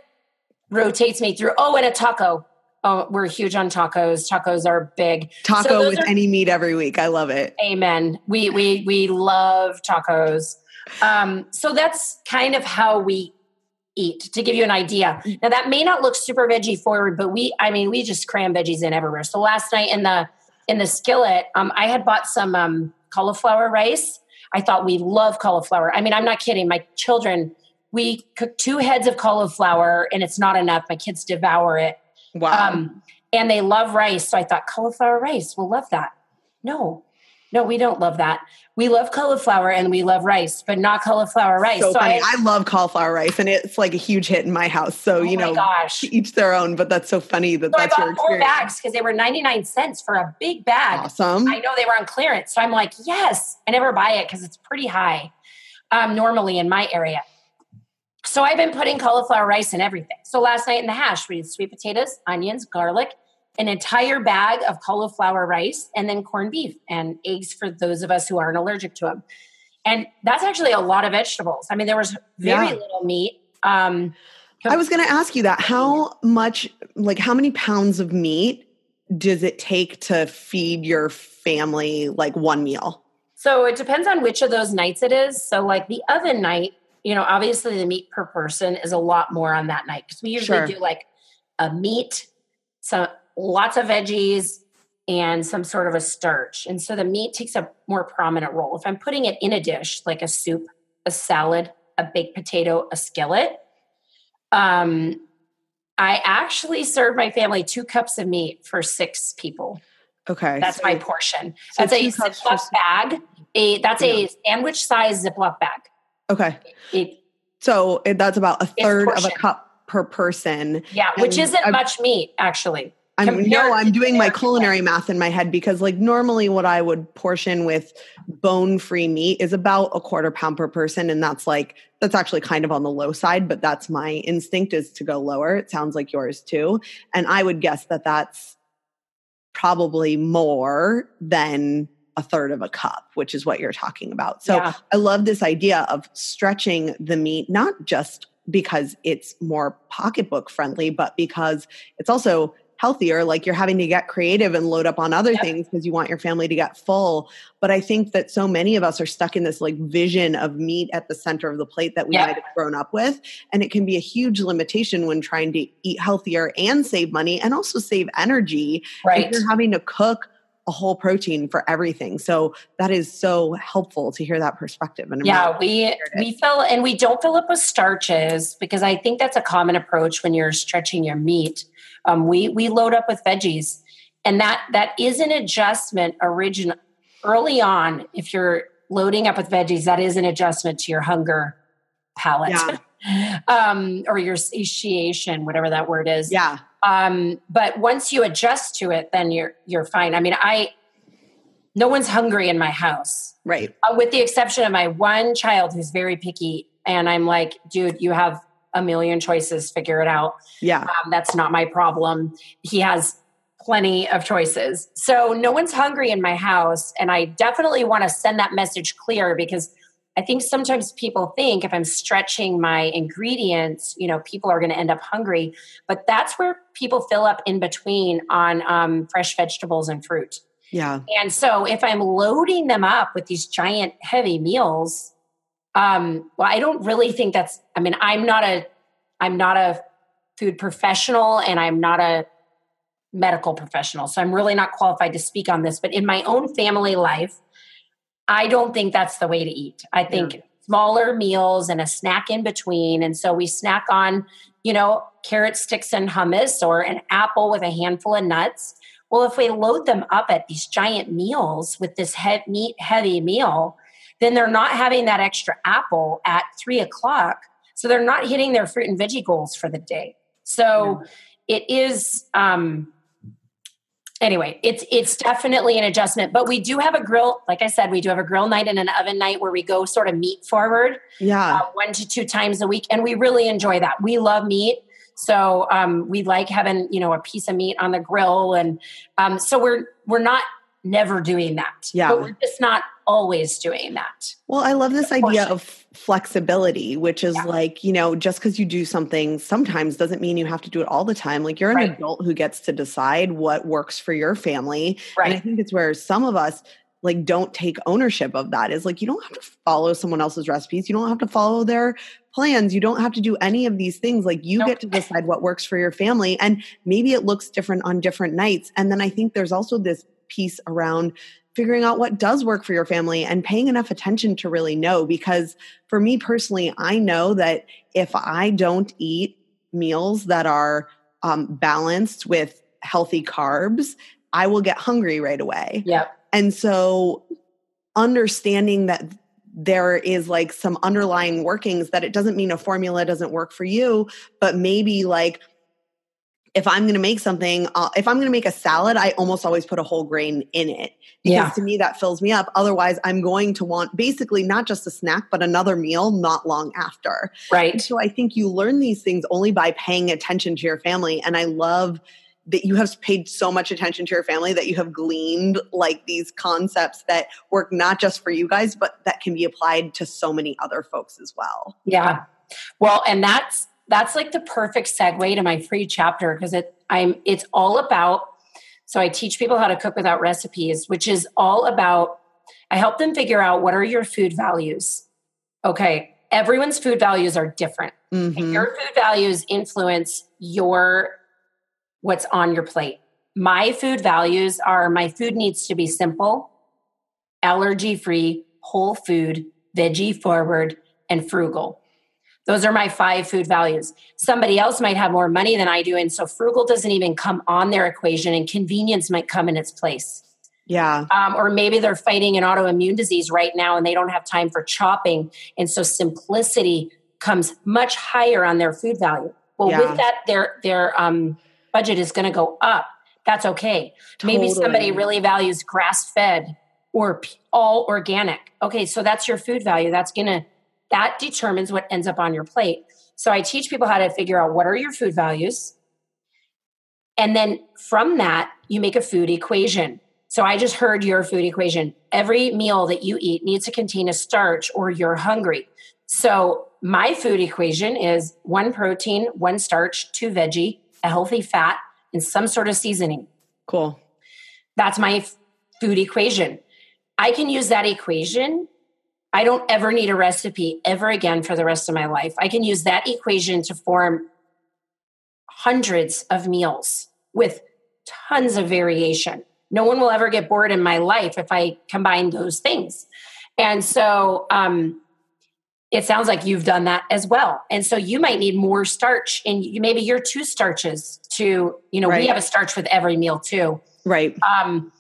rotates me through. Oh, and a taco. Oh, we're huge on tacos. Tacos are big. Taco so with are, any meat every week. I love it. Amen. We we we love tacos. Um, so that's kind of how we eat to give you an idea. Now that may not look super veggie forward, but we I mean we just cram veggies in everywhere. So last night in the in the skillet, um, I had bought some um, cauliflower rice. I thought we love cauliflower. I mean, I'm not kidding. My children we cook two heads of cauliflower and it's not enough. My kids devour it. Wow. Um, and they love rice. So I thought cauliflower rice, we'll love that. No, no, we don't love that. We love cauliflower and we love rice, but not cauliflower rice. So, so funny. I, I, love cauliflower rice and it's like a huge hit in my house. So, oh you know, gosh. each their own, but that's so funny that so that's your experience. four bags because they were 99 cents for a big bag. Awesome. I know they were on clearance. So I'm like, yes, I never buy it because it's pretty high um, normally in my area. So I've been putting cauliflower rice in everything. So last night in the hash, we had sweet potatoes, onions, garlic, an entire bag of cauliflower rice, and then corned beef and eggs for those of us who aren't allergic to them. And that's actually a lot of vegetables. I mean, there was very yeah. little meat. Um, I was going to ask you that. How much, like, how many pounds of meat does it take to feed your family, like, one meal? So it depends on which of those nights it is. So, like, the oven night, you know, obviously the meat per person is a lot more on that night because we usually sure. do like a meat, some lots of veggies, and some sort of a starch. And so the meat takes a more prominent role. If I'm putting it in a dish, like a soup, a salad, a baked potato, a skillet. Um, I actually serve my family two cups of meat for six people. Okay. That's so- my portion. so That's a Ziploc bag. A that's a sandwich size Ziploc bag. Okay. It, So it, that's about a third of a cup per person. yeah, which isn't I'm- much meat actually. I'm no, I'm doing my culinary math in my head because like normally what I would portion with bone-free meat is about a quarter pound per person and that's like that's actually kind of on the low side, but that's my instinct is to go lower. It sounds like yours too. And I would guess that that's probably more than a third of a cup, which is what you're talking about. So Yeah. I love this idea of stretching the meat, not just because it's more pocketbook friendly, but because it's also healthier. Like you're having to get creative and load up on other Yep. things because you want your family to get full. But I think that so many of us are stuck in this like vision of meat at the center of the plate that we Yep. might have grown up with. And it can be a huge limitation when trying to eat healthier and save money and also save energy if Right. you're having to cook a whole protein for everything. So that is so helpful to hear that perspective. And I'm Yeah, really we we fill and we don't fill up with starches because I think that's a common approach when you're stretching your meat. Um, we we load up with veggies, and that that is an adjustment. Origin early on, if you're loading up with veggies, that is an adjustment to your hunger palate, um, or your satiation, whatever that word is. yeah. Um, but once you adjust to it, then you're you're fine. I mean, I no one's hungry in my house Right. uh, with the exception of my one child who's very picky and i'm like dude you have a million choices figure it out Yeah. um, that's not my problem he has plenty of choices so no one's hungry in my house and i definitely want to send that message clear because i think sometimes people think if i'm stretching my ingredients you know people are going to end up hungry but that's where people fill up in between on um, fresh vegetables and fruit Yeah. and so if I'm loading them up with these giant heavy meals, um, well, I don't really think that's I mean, I'm not a I'm not a food professional and I'm not a medical professional. So I'm really not qualified to speak on this. But in my own family life, I don't think that's the way to eat. I think smaller meals and a snack in between. And so we snack on, you know, carrot sticks and hummus or an apple with a handful of nuts. Well, if we load them up at these giant meals with this he- meat heavy meal, then they're not having that extra apple at three o'clock. So they're not hitting their fruit and veggie goals for the day. So it is, um, anyway, it's it's definitely an adjustment. But we do have a grill, like I said, we do have a grill night and an oven night where we go sort of meat forward Yeah. uh, one to two times a week, and we really enjoy that. We love meat, so um, we like having you know a piece of meat on the grill, and um, so we're we're not never doing that. Yeah. but we're just not always doing that. Well, I love this idea of flexibility, which is Yeah. like, you know, just because you do something sometimes doesn't mean you have to do it all the time. Like you're an Right. adult who gets to decide what works for your family. And I think it's where some of us like don't take ownership of that is like you don't have to follow someone else's recipes. You don't have to follow their plans. You don't have to do any of these things. Like you Nope. get to decide what works for your family. And maybe it looks different on different nights. And then I think there's also this piece around figuring out what does work for your family and paying enough attention to really know. Because for me personally, I know that if I don't eat meals that are um, balanced with healthy carbs, I will get hungry right away. Yep. And so understanding that there is like some underlying workings that it doesn't mean a formula doesn't work for you, but maybe like if I'm going to make something, uh, if I'm going to make a salad, I almost always put a whole grain in it because Yeah. to me that fills me up. Otherwise, I'm going to want basically not just a snack, but another meal not long after. And Right. so I think you learn these things only by paying attention to your family. And I love that you have paid so much attention to your family that you have gleaned like these concepts that work not just for you guys, but that can be applied to so many other folks as well. Yeah. Well, and that's that's like the perfect segue to my free chapter because it I'm it's all about so I teach people how to cook without recipes, which is all about I help them figure out what are your food values. Okay, everyone's food values are different. And Mhm. Your food values influence your what's on your plate. My food values are my food needs to be simple, allergy free, whole food, veggie forward, and frugal. Those are my five food values. Somebody else might have more money than I do. And so frugal doesn't even come on their equation, and convenience might come in its place. Yeah. Um, or maybe they're fighting an autoimmune disease right now and they don't have time for chopping. And so simplicity comes much higher on their food value. Well, Yeah. with that, their their um, budget is going to go up. That's okay. Maybe somebody really values grass fed or all organic. Okay, so that's your food value. That's gonna that determines what ends up on your plate. So I teach people how to figure out what are your food values, and then from that you make a food equation. So I just heard your food equation. Every meal that you eat needs to contain a starch, or you're hungry. So my food equation is one protein, one starch, two veggie, a healthy fat, and some sort of seasoning. Cool. That's my food equation. I can use that equation. I don't ever need a recipe ever again for the rest of my life. I can use that equation to form hundreds of meals with tons of variation. No one will ever get bored in my life if I combine those things. And so, um, it sounds like you've done that as well. And so you might need more starch and you, maybe you're two starches to, you know, Right. we have a starch with every meal too. Right. Um,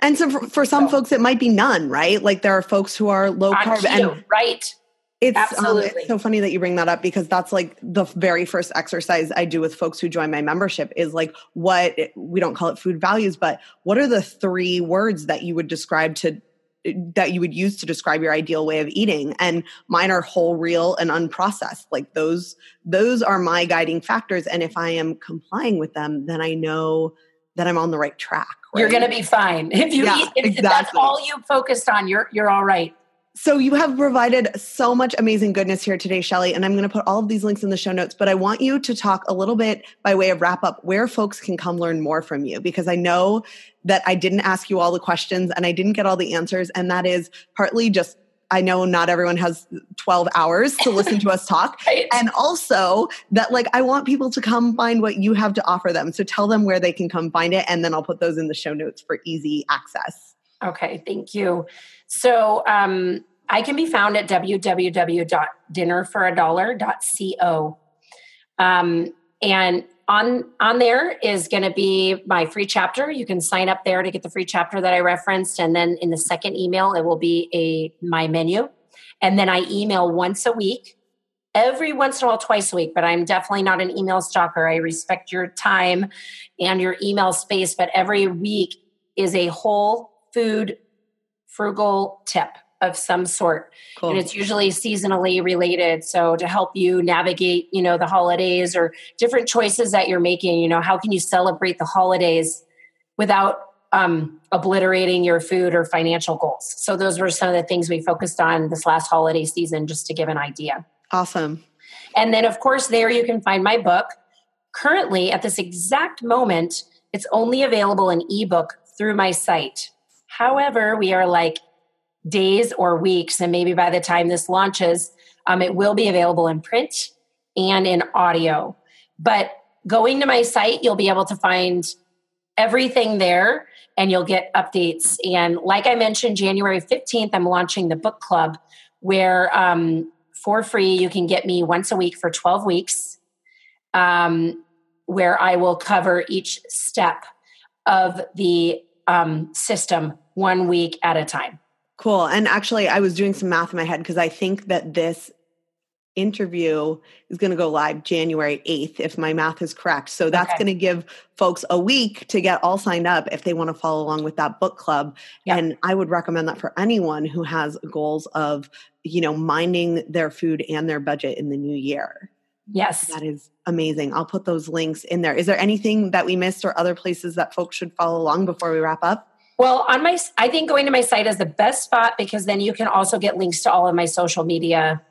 And so for, for some So- folks, it might be none, right? Like there are folks who are low on carb keto, and right? It's, um, Absolutely. it's so funny that you bring that up because that's like the very first exercise I do with folks who join my membership is like what we don't call it food values, but what are the three words that you would describe to that you would use to describe your ideal way of eating and mine are whole real and unprocessed like those those are my guiding factors and if i am complying with them then i know that i'm on the right track You're going to be fine if you Yeah, eat. If that's all you focused on, you're you're all right. So you have provided so much amazing goodness here today, Shelly, and I'm going to put all of these links in the show notes. But I want you to talk a little bit by way of wrap up where folks can come learn more from you because I know that I didn't ask you all the questions and I didn't get all the answers, and that is partly just I know not everyone has 12 hours to listen to us talk. Right? And also that like I want people to come find what you have to offer them. So tell them where they can come find it and then I'll put those in the show notes for easy access. Okay, thank you. So um, I can be found at www.dinnerforadollar.co. Um, and on on there is going to be my free chapter. You can sign up there to get the free chapter that I referenced, and then in the second email, it will be a my menu. And then I email once a week, every once in a while, twice a week. But I'm definitely not an email stalker. I respect your time and your email space, but every week is a whole food frugal tip of some sort Cool. and it's usually seasonally related so to help you navigate you know the holidays or different choices that you're making you know how can you celebrate the holidays without um, obliterating your food or financial goals so those were some of the things we focused on this last holiday season just to give an idea awesome. and then, of course, there you can find my book. Currently, at this exact moment, it's only available in ebook through my site. However, we are like days or weeks, and maybe by the time this launches, um, it will be available in print and in audio. But going to my site, you'll be able to find everything there and you'll get updates. And like I mentioned, January 15th, I'm launching the book club where um, for free you can get me once a week for 12 weeks, um, where I will cover each step of the um, system one week at a time. Cool. And actually, I was doing some math in my head because I think that this interview is going to go live January 8th, if my math is correct. So that's Okay. going to give folks a week to get all signed up if they want to follow along with that book club. Yeah. And I would recommend that for anyone who has goals of, you know, minding their food and their budget in the new year. Yes. That is amazing. I'll put those links in there. Is there anything that we missed or other places that folks should follow along before we wrap up? Well, on my, I think going to my site is the best spot because then you can also get links to all of my social media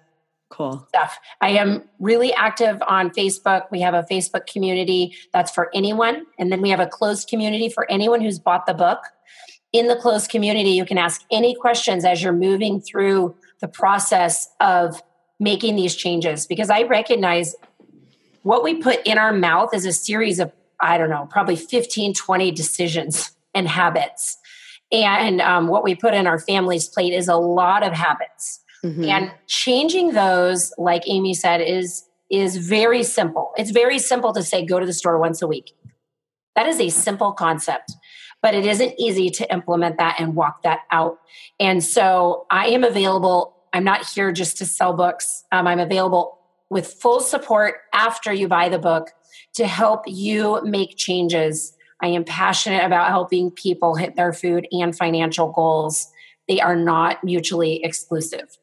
Cool. stuff. I am really active on Facebook. We have a Facebook community that's for anyone. And then we have a closed community for anyone who's bought the book. In the closed community, you can ask any questions as you're moving through the process of making these changes because I recognize what we put in our mouth is a series of, I don't know, probably 15, 20 decisions and habits. And um, what we put in our family's plate is a lot of habits. Mm-hmm. And changing those, like Amy said, is is very simple. It's very simple to say go to the store once a week. That is a simple concept, but it isn't easy to implement that and walk that out. And so I am available. I'm not here just to sell books. Um, I'm available with full support after you buy the book to help you make changes. I am passionate about helping people hit their food and financial goals. They are not mutually exclusive.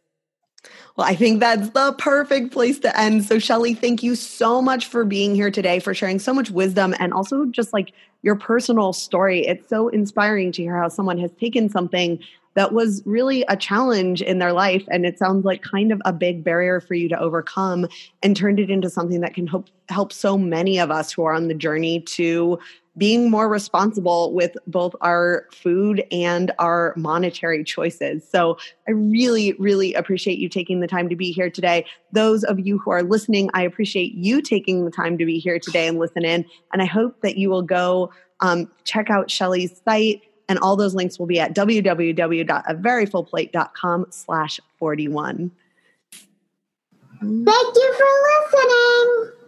Well, I think that's the perfect place to end. So, Shelly, thank you so much for being here today, for sharing so much wisdom and also just like your personal story. It's so inspiring to hear how someone has taken something that was really a challenge in their life and it sounds like kind of a big barrier for you to overcome and turned it into something that can help help so many of us who are on the journey to being more responsible with both our food and our monetary choices. So I really, really appreciate you taking the time to be here today. Those of you who are listening, I appreciate you taking the time to be here today and listen in. And I hope that you will go um, check out Shelly's site. And all those links will be at www.averyfullplate.com slash 41. Thank you for listening.